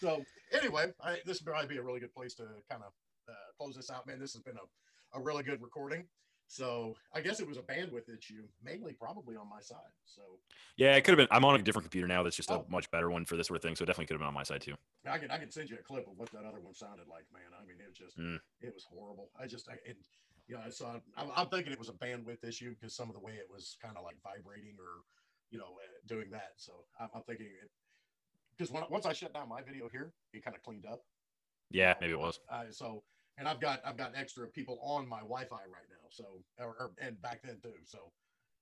So anyway, I, this would probably be a really good place to kind of uh, close this out, man. This has been a, a really good recording. So I guess it was a bandwidth issue, mainly probably on my side. So yeah, it could have been. I'm on a different computer now. That's just oh. a much better one for this sort of thing. So it definitely could have been on my side too. I can I can send you a clip of what that other one sounded like, man. I mean, it was just mm. it was horrible. I just I, and you know I saw. I'm, I'm thinking it was a bandwidth issue because some of the way it was kind of like vibrating or you know uh, doing that. So I'm, I'm thinking it because once I shut down my video here, it kind of cleaned up. Yeah, maybe it was. Uh, so, and I've got I've got extra people on my Wi-Fi right now. So, or, or and back then too. So,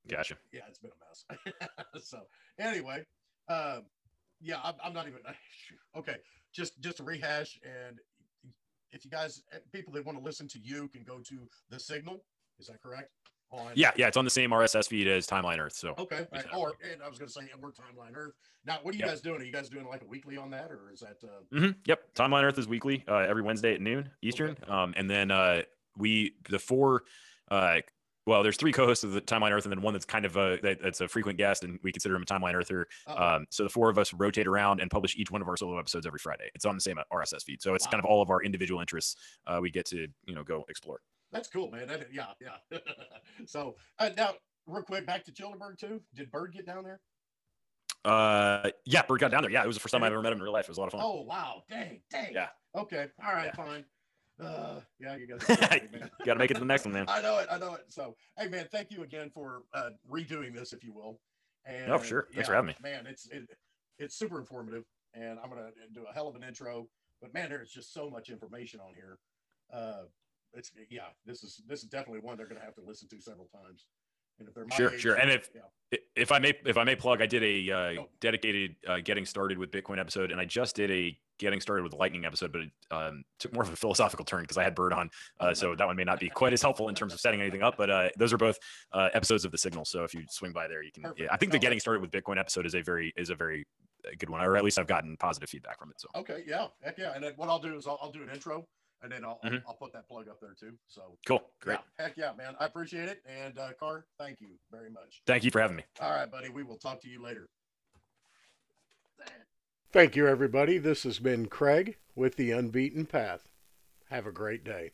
gotcha. Yeah, it's been a mess. so, anyway, um, yeah, I'm, I'm not even okay. Just just to rehash, and if you guys, people that want to listen to you, can go to the Signal. Is that correct? On. Yeah, yeah, it's on the same RSS feed as Timeline Earth. So okay, right. or and I was going to say we're Timeline Earth. Now, what are you yep. guys doing? Are you guys doing like a weekly on that, or is that? Uh... Mm-hmm. Yep, Timeline Earth is weekly, uh, every Wednesday at noon Eastern. Okay. Um, and then uh, we the four. Uh, well, there's three co-hosts of the Timeline Earth, and then one that's kind of a that, that's a frequent guest, and we consider him a Timeline Earther. Um, so the four of us rotate around and publish each one of our solo episodes every Friday. It's on the same RSS feed, so it's wow. kind of all of our individual interests. Uh, we get to you know go explore. That's cool, man. That, yeah, yeah. so uh, now, real quick, back to Childerberg too. Did Bird get down there? Uh, yeah, Bird got down there. Yeah, it was the first time I ever met him in real life. It was a lot of fun. Oh wow, dang, dang. Yeah. Okay. All right. Yeah. Fine. Uh, yeah, you got to make it to the next one, man. I know it. I know it. So, hey, man, thank you again for uh, redoing this, if you will. And oh, sure. Thanks yeah, for having me, man. It's it, it's super informative, and I'm gonna do a hell of an intro. But man, there's just so much information on here. Uh, it's yeah, this is this is definitely one they're going to have to listen to several times. And if they're sure, age, sure, and if yeah. if I may if I may plug, I did a uh, oh. dedicated uh, getting started with Bitcoin episode, and I just did a getting started with Lightning episode, but it um, took more of a philosophical turn because I had Bird on, uh, so that one may not be quite as helpful in terms of setting anything up. But uh, those are both uh, episodes of the Signal, so if you swing by there, you can. Yeah, I think the getting started with Bitcoin episode is a very is a very uh, good one, or at least I've gotten positive feedback from it. So okay, yeah, heck yeah, and then what I'll do is I'll, I'll do an intro and then I'll, mm-hmm. I'll, I'll put that plug up there too. So cool, great, yeah, heck yeah, man, I appreciate it. And uh, Car, thank you very much. Thank you for having me. All right, buddy, we will talk to you later. Thank you, everybody. This has been Kraig with the Unbeaten Path. Have a great day.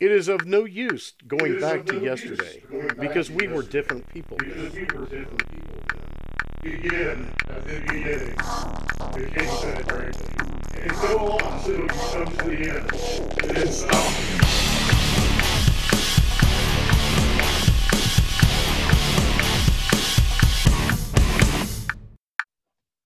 It is of no use going back to yesterday because we were different people then begin at the beginning. The king said, so go on till you come to stop.